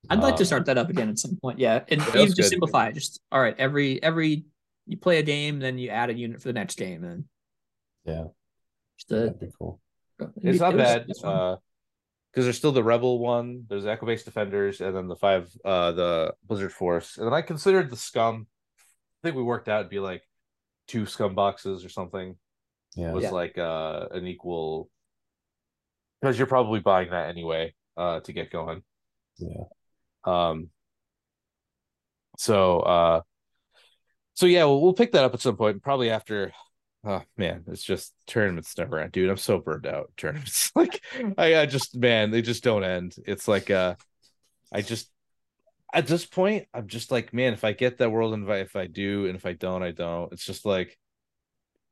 I'd like to Um, start that up again at some point. Yeah, and even to good. simplify it, just all right. Every every you play a game, then you add a unit for the next game, and yeah, just a, that'd be cool. it's not it was- bad uh because there's still the rebel one there's Echo Base Defenders and then the five uh the blizzard force and then i considered the scum i think we worked out it'd be like two scum boxes or something Yeah, was Yeah. like uh an equal because you're probably buying that anyway uh to get going yeah. um so uh so yeah we'll, we'll pick that up at some point probably after oh man it's just tournaments never end dude i'm so burned out tournaments like i i just man they just don't end it's like uh i just at this point i'm just like man if i get that world invite if i do and if i don't i don't it's just like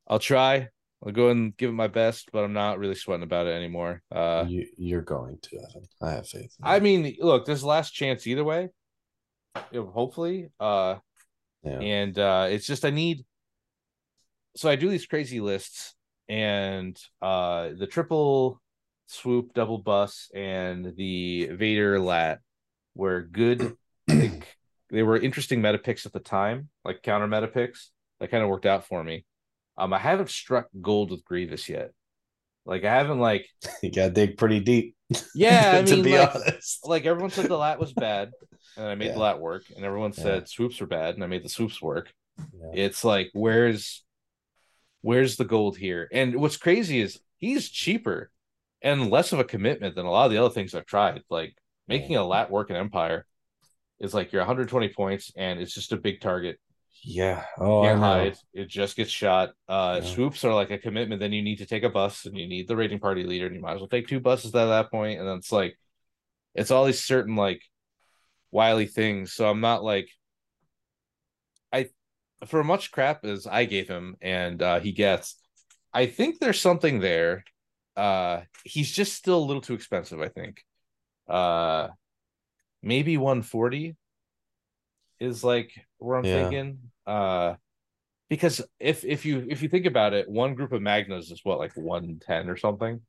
i'll try I'll go and give it my best, but I'm not really sweating about it anymore. Uh, you, you're going to, Evan. I have faith. I mean, look, there's last chance either way. hopefully. Uh, yeah. and uh, it's just I need. So I do these crazy lists, and uh, the triple swoop, double bus, and the Vader lat were good. They were interesting meta picks at the time, like counter meta picks. That kind of worked out for me. Um, I haven't struck gold with Grievous yet. Like I haven't like you got to dig pretty deep. Yeah, I to mean, be like- honest. like everyone said the lat was bad, and I made Yeah. the lat work, and everyone Yeah. said swoops were bad, and I made the swoops work. Yeah. It's like where's where's the gold here? And what's crazy is he's cheaper and less of a commitment than a lot of the other things I've tried. Like making a lat work in Empire is like you're 120 points and it's just a big target. Yeah. Oh, I Can't know. hide. It just gets shot. Uh Yeah. swoops are like a commitment, then you need to take a bus and you need the raiding party leader, and you might as well take two buses at that point. And then it's like it's all these certain like wily things. So I'm not like for much crap as I gave him and uh he gets, I think there's something there. Uh he's just still a little too expensive, I think. Uh maybe 140 is like where I'm Yeah. thinking. Uh because if if you if you think about it, one group of Magnas is what like 110 or something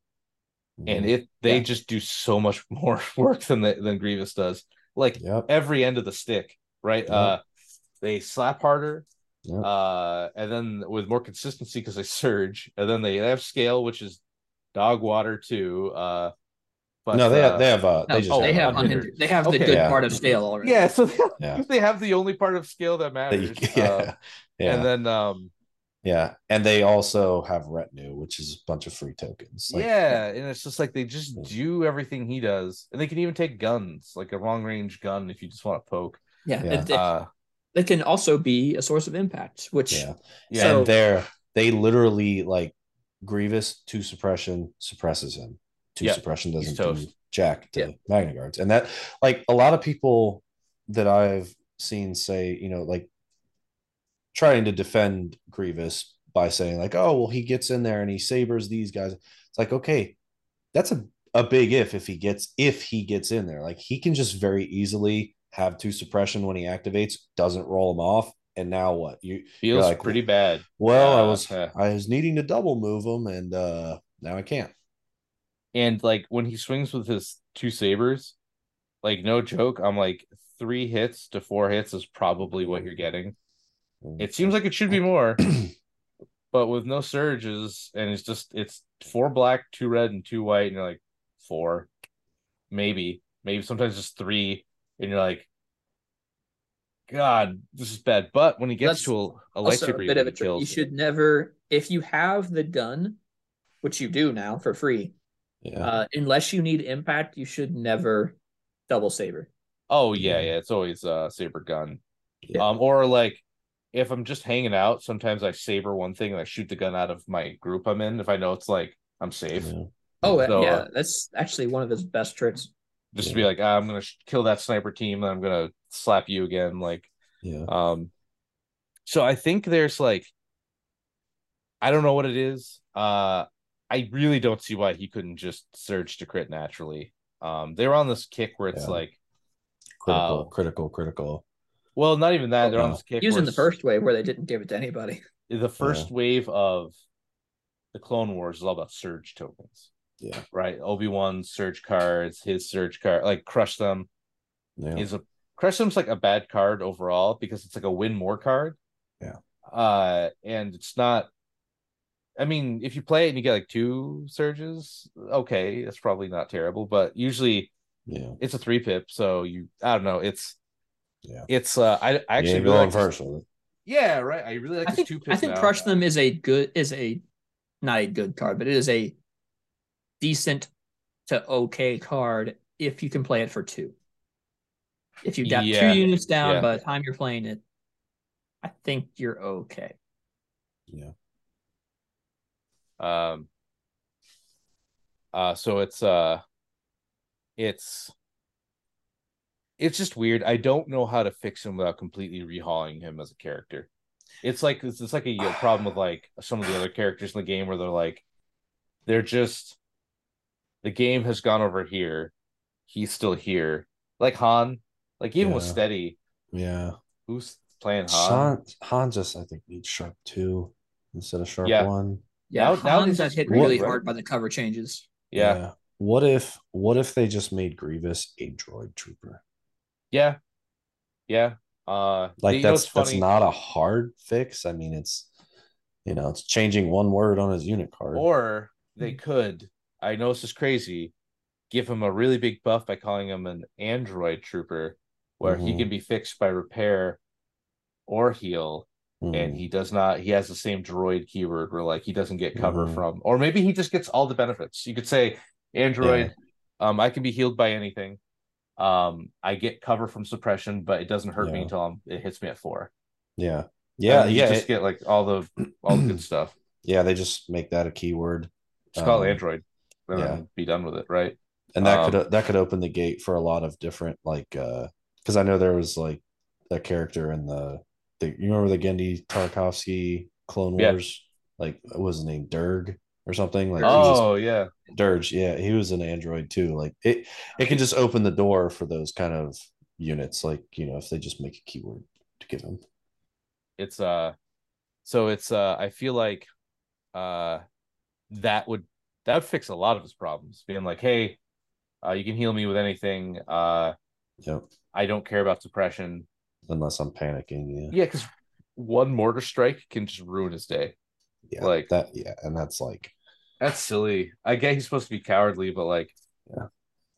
and Mhm. it they Yeah. just do so much more work than the, than Grievous does. Like Yep. every end of the stick, right? Yep. Uh they slap harder, Yep. uh, and then with more consistency because they surge, and then they have scale, which is dog water too. Uh but no, they uh, have, they have uh No, they just oh, they have unhindered. unhindered. They have the Okay. good Yeah. part of scale already. yeah, so they, Yeah. they have the only part of scale that they- matters. yeah. Uh, yeah. and then um yeah. And they also have retinue, which is a bunch of free tokens. Like, yeah, and it's just like they just Yeah. do everything he does, and they can even take guns, like a long range gun, if you just want to poke. yeah. Yeah. It, it, Uh, it can also be a source of impact, which Yeah. yeah, So- and they're they literally like Grievous two suppression suppresses him. Two Yeah, suppression doesn't do jack to Yeah. Magna Guards. And that like a lot of people that I've seen say, you know, like trying to defend Grievous by saying, like, oh, well, he gets in there and he sabers these guys. It's like, okay, that's a, a big if if he gets if he gets in there. Like he can just very easily have two suppression when he activates, doesn't roll him off. And now what? You feels like, pretty bad. well, I Uh, was yeah. I was needing to double move him, and uh now I can't. And like when he swings with his two sabers, like no joke, I'm like three hits to four hits is probably what you're getting. It seems like it should be more, but with no surges, and it's just it's four black, two red, and two white, and you're like four, maybe, maybe sometimes just three, and you're like, God, this is bad. But when he gets That's to a, a also lightsaber, a bit of a he trick. kills You should never, if you have the gun, which you do now for free, yeah. uh, unless you need impact, you should never double saber. Oh yeah, Yeah. yeah, it's always uh saber gun. Yeah. Um, or like if I'm just hanging out, sometimes I saber one thing and I shoot the gun out of my group I'm in if I know it's like I'm safe. yeah. Oh So, yeah, uh, that's actually one of his best tricks. Just to be like, ah, I'm gonna sh- kill that sniper team, and I'm gonna slap you again. Like, Yeah. um, so I think there's like, I don't know what it is. Uh, I really don't see why he couldn't just surge to crit naturally. Um, they were on this kick where it's Yeah. like, Critical, uh, critical, critical. well, not even that. They're on Oh. this kick. He was where in the first wave where they didn't give it to anybody. the first wave of the Clone Wars is all about surge tokens, Yeah. right? Obi Wan surge cards, his surge card, like crush them Yeah. is a crush them's like a bad card overall because it's like a win more card. Yeah. Uh, and it's not. I mean, if you play it and you get like two surges, okay, that's probably not terrible, but usually yeah. it's a three pip, so you I don't know, it's Yeah. it's uh I, I actually ain't really like this- first with it. yeah, right. I really like I this think two I pip think now. crush them is a good is a not a good card, but it is a decent to okay card if you can play it for two. If you've got Yeah, two units down yeah. by the time you're playing it, I think you're okay. Yeah. Um. Uh, so it's uh, it's it's just weird. I don't know how to fix him without completely rehauling him as a character. it's like it's, it's like a you know, problem with like some of the other characters in the game where they're like they're just the game has gone over here he's still here like han like even with steady Yeah. who's playing han Han, Han just I think needs sharp two instead of sharp Yeah. one. Yeah, Now- now Hans he's hit really right? hard by the cover changes. yeah What if what if they just made Grievous a droid trooper? yeah yeah uh Like that's that's not a hard fix. I mean, it's you know, it's changing one word on his unit card. Or they could, I know this is crazy, give him a really big buff by calling him an android trooper, where he Mhm. can be fixed by repair or heal, Hmm. and he does not. He has the same droid keyword where like he doesn't get cover Mhm. from, or maybe he just gets all the benefits. You could say android. Um, I can be healed by anything. Um, I get cover from suppression, but it doesn't hurt me until I'm, it hits me at four. yeah. Yeah, you yeah. just it- get like all the all the good stuff. yeah, they just make that a keyword. Just call it Um, Android, and yeah. be done with it, right? and that Um, could that could open the gate for a lot of different like uh because I know there was like a character in the, the you remember the Genndy Tartakovsky Clone Yeah. Wars like what was his name Durge or something like he was- Oh yeah, Durge yeah he was an android too like it it can just open the door for those kind of units like you know if they just make a keyword to give them it's uh, so it's uh, I feel like uh, that would that would fix a lot of his problems. Being like, hey, uh, you can heal me with anything. Uh, yep I don't care about suppression. unless I'm panicking yeah Yeah, because one mortar strike can just ruin his day. yeah like- that yeah and that's like That's silly. I get he's supposed to be cowardly, but like, yeah,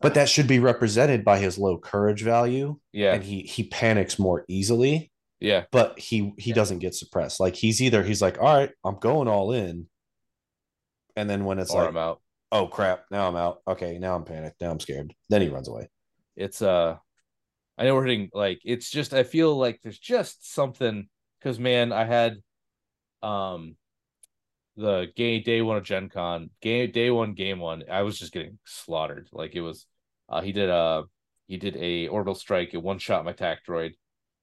but that should be represented by his low courage value yeah, and he he panics more easily yeah, but he he doesn't get suppressed like he's either he's like all right i'm going all in and then when it's or like I'm out. oh crap now i'm out okay now i'm panicked now i'm scared then he runs away it's uh I know we're hitting like it's just I feel like there's just something because man, I had um the gay day one of Gen Con, game day one, game one, I was just getting slaughtered. Like it was uh he did a he did a orbital strike, it one shot my tac droid.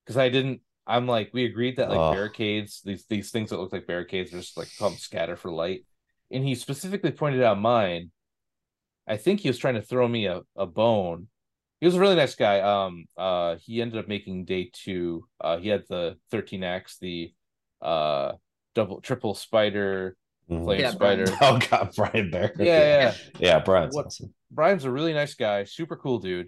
Because I didn't I'm like we agreed that like Ugh. barricades, these these things that look like barricades are just like come scatter for light. And he specifically pointed out mine. I think he was trying to throw me a, a bone he was a really nice guy. Um, uh, he ended up making day two. Uh, he had the 13x, the uh, double, triple spider, Mhm. flame Yeah, spider. Brian. oh god brian bear Yeah, yeah. yeah brian's What- awesome Brian's a really nice guy, super cool dude.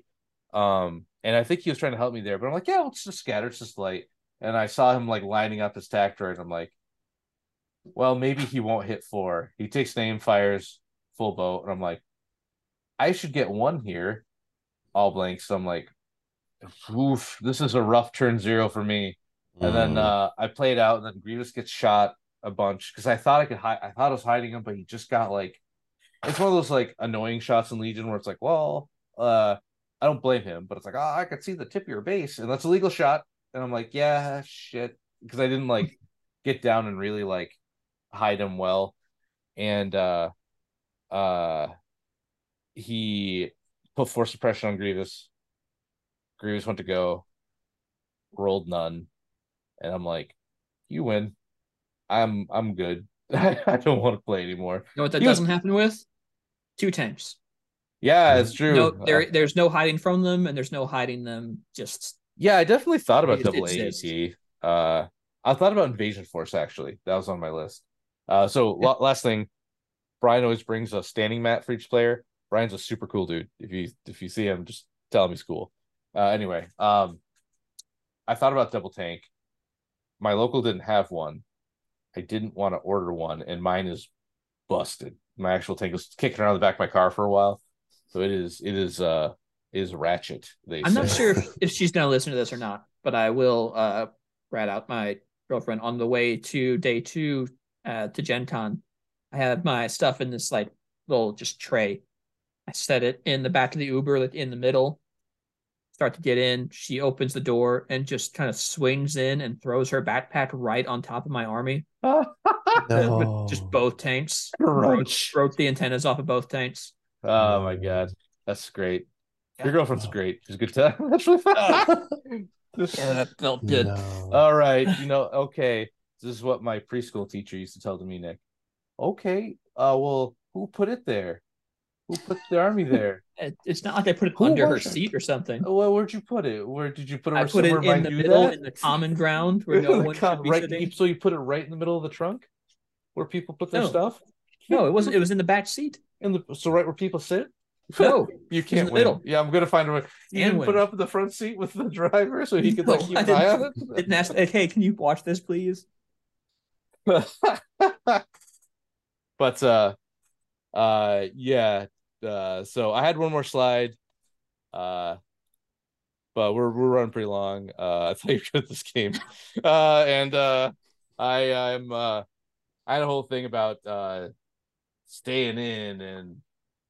Um, and I think he was trying to help me there, but I'm like, yeah, it's just scatter, it's just light. And I saw him like lining up his tac droid. I'm like, well, maybe he won't hit four. He takes name, fires full boat, and I'm like, I should get one here, all blank. So I'm like, oof, this is a rough turn zero for me. And then Mhm. uh, I played out, and then Grievous gets shot a bunch because I thought I could hide. I thought I was hiding him, but he just got like, it's one of those like annoying shots in Legion where it's like, well, uh, I don't blame him, but it's like, oh, I could see the tip of your base, and that's a legal shot. And I'm like, yeah, shit, because I didn't like get down and really like hide him well, and uh, uh, he put force suppression on Grievous. Grievous went to go, rolled none, and I'm like, you win. I'm I'm good. I don't want to play anymore. You know what that doesn't happen with? Two tanks. Yeah, it's true. No, Uh, there, there's no hiding from them, and there's no hiding them. Just yeah, I definitely thought about It double. AAT. Uh, I thought about Invasion Force actually. That was on my list. Uh, so Yeah. last thing, Brian always brings a standing mat for each player. Brian's a super cool dude. If you if you see him, just tell him he's cool. Uh, anyway, um, I thought about double tank. My local didn't have one. I didn't want to order one, and mine is busted. My actual tank was kicking around the back of my car for a while, so it is it is uh is ratchet. They I'm not sure if, if she's gonna listen to this or not, but I will uh rat out my girlfriend on the way to day two uh to Gen Con. I had my stuff in this like little just tray. I set it in the back of the Uber, like in the middle. Start to get in. She opens the door and just kind of swings in and throws her backpack right on top of my army. With Just both tanks. Broke, broke the antennas off of both tanks. Oh my god, that's great. Your girlfriend's great. She's a good time. That's really fun. Yeah, that felt good. No. All right, you know, okay. This is what my preschool teacher used to tell to me, Nick. Okay, uh, well, who put it there? Who put the army there? It's not like I put it Who under her it? seat or something. well, where'd you put it? Where did you put it? I put it in the middle, that? in the common ground where no one com- should be right, sitting. So you put it right in the middle of the trunk, where people put their No. stuff. No, it wasn't. It was in the back seat. In the so right where people sit. No, you can't win. middle. Yeah, I'm gonna find a way. You And didn't put it up in the front seat with the driver so he could No, like keep an eye on it. didn't ask. like, Hey, can you watch this, please? but uh uh yeah uh so i had one more slide uh but we're we're running pretty long uh i thought you were good at this game uh and uh i i'm uh i had a whole thing about uh staying in and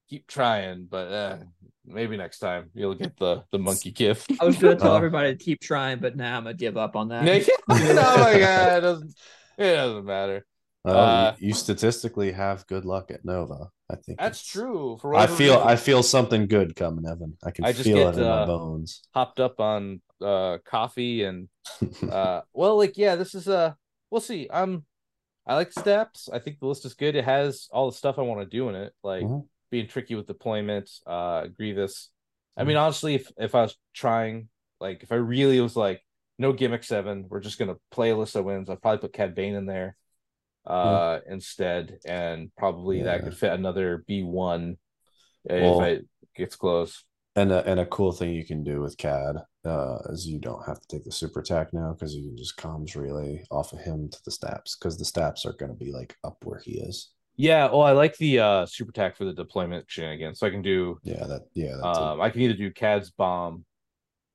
keep trying but uh maybe next time you'll get the the monkey gift I was gonna tell Oh. everybody to keep trying, but now I'm gonna give up on that. oh my god it doesn't it doesn't matter Well, Uh, you, you statistically have good luck at Nova. I think that's true for I feel reason. I feel something good coming, Evan. I can I just feel get, it in my uh, bones. hopped up on uh coffee and uh well like yeah this is uh we'll see i'm i like steps i think the list is good it has all the stuff i want to do in it like Mhm. being tricky with deployment uh grievous i Mm-hmm. mean honestly if if i was trying like if i really was like no gimmick seven we're just gonna play alyssa wins i'd probably put cad bane in there uh instead and probably that could fit another b1 Well- if it gets close And a, and a cool thing you can do with Cad uh, is you don't have to take the super attack now because you can just comms relay off of him to the staps because the staps are going to be like up where he is. Yeah, well, I like the uh super attack for the deployment shenanigans. So I can do Yeah, that yeah. Um I can either do CAD's bomb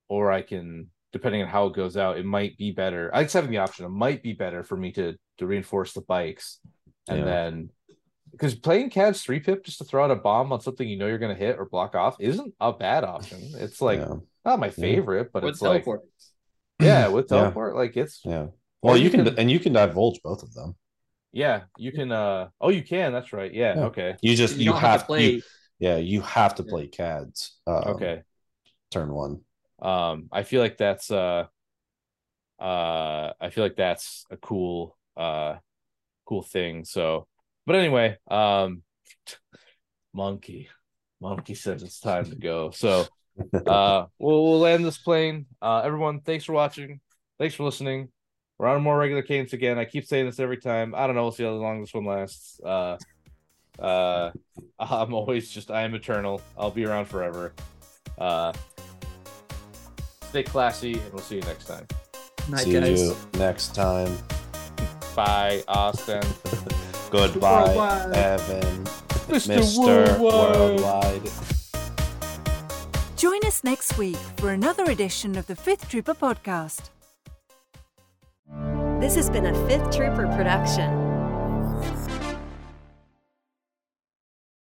or I can depending on how it goes out, it might be better. I just having the option, it might be better for me to to reinforce the bikes and Yeah. then because playing Cad's three pip just to throw out a bomb on something you know you're gonna hit or block off isn't a bad option. It's like yeah, not my favorite, but With it's like yeah, with Yeah. teleport, like it's yeah. Well, you you can, can- and you can divulge both of them. yeah, you can uh oh you can, that's right. Yeah, Yeah. okay. You just You, you, have, have to play. you- yeah, you have to Yeah. play CADs. Um, Okay. turn one. Um i feel like that's uh uh i feel like that's a cool uh cool thing. So but anyway um monkey monkey says it's time to go. So uh we'll, we'll land this plane. Uh everyone thanks for watching. Thanks for listening. We're on more regular cadence again. I keep saying this every time. I don't know we'll see how long this one lasts. Uh uh i'm always just i am eternal. I'll be around forever. Uh stay classy and we'll see you next time Night, See guys. you next time. bye austin Goodbye, Worldwide. Evan, mr, Mr. Worldwide. Join us next week for another edition of the Fifth Trooper podcast. This has been a Fifth Trooper production.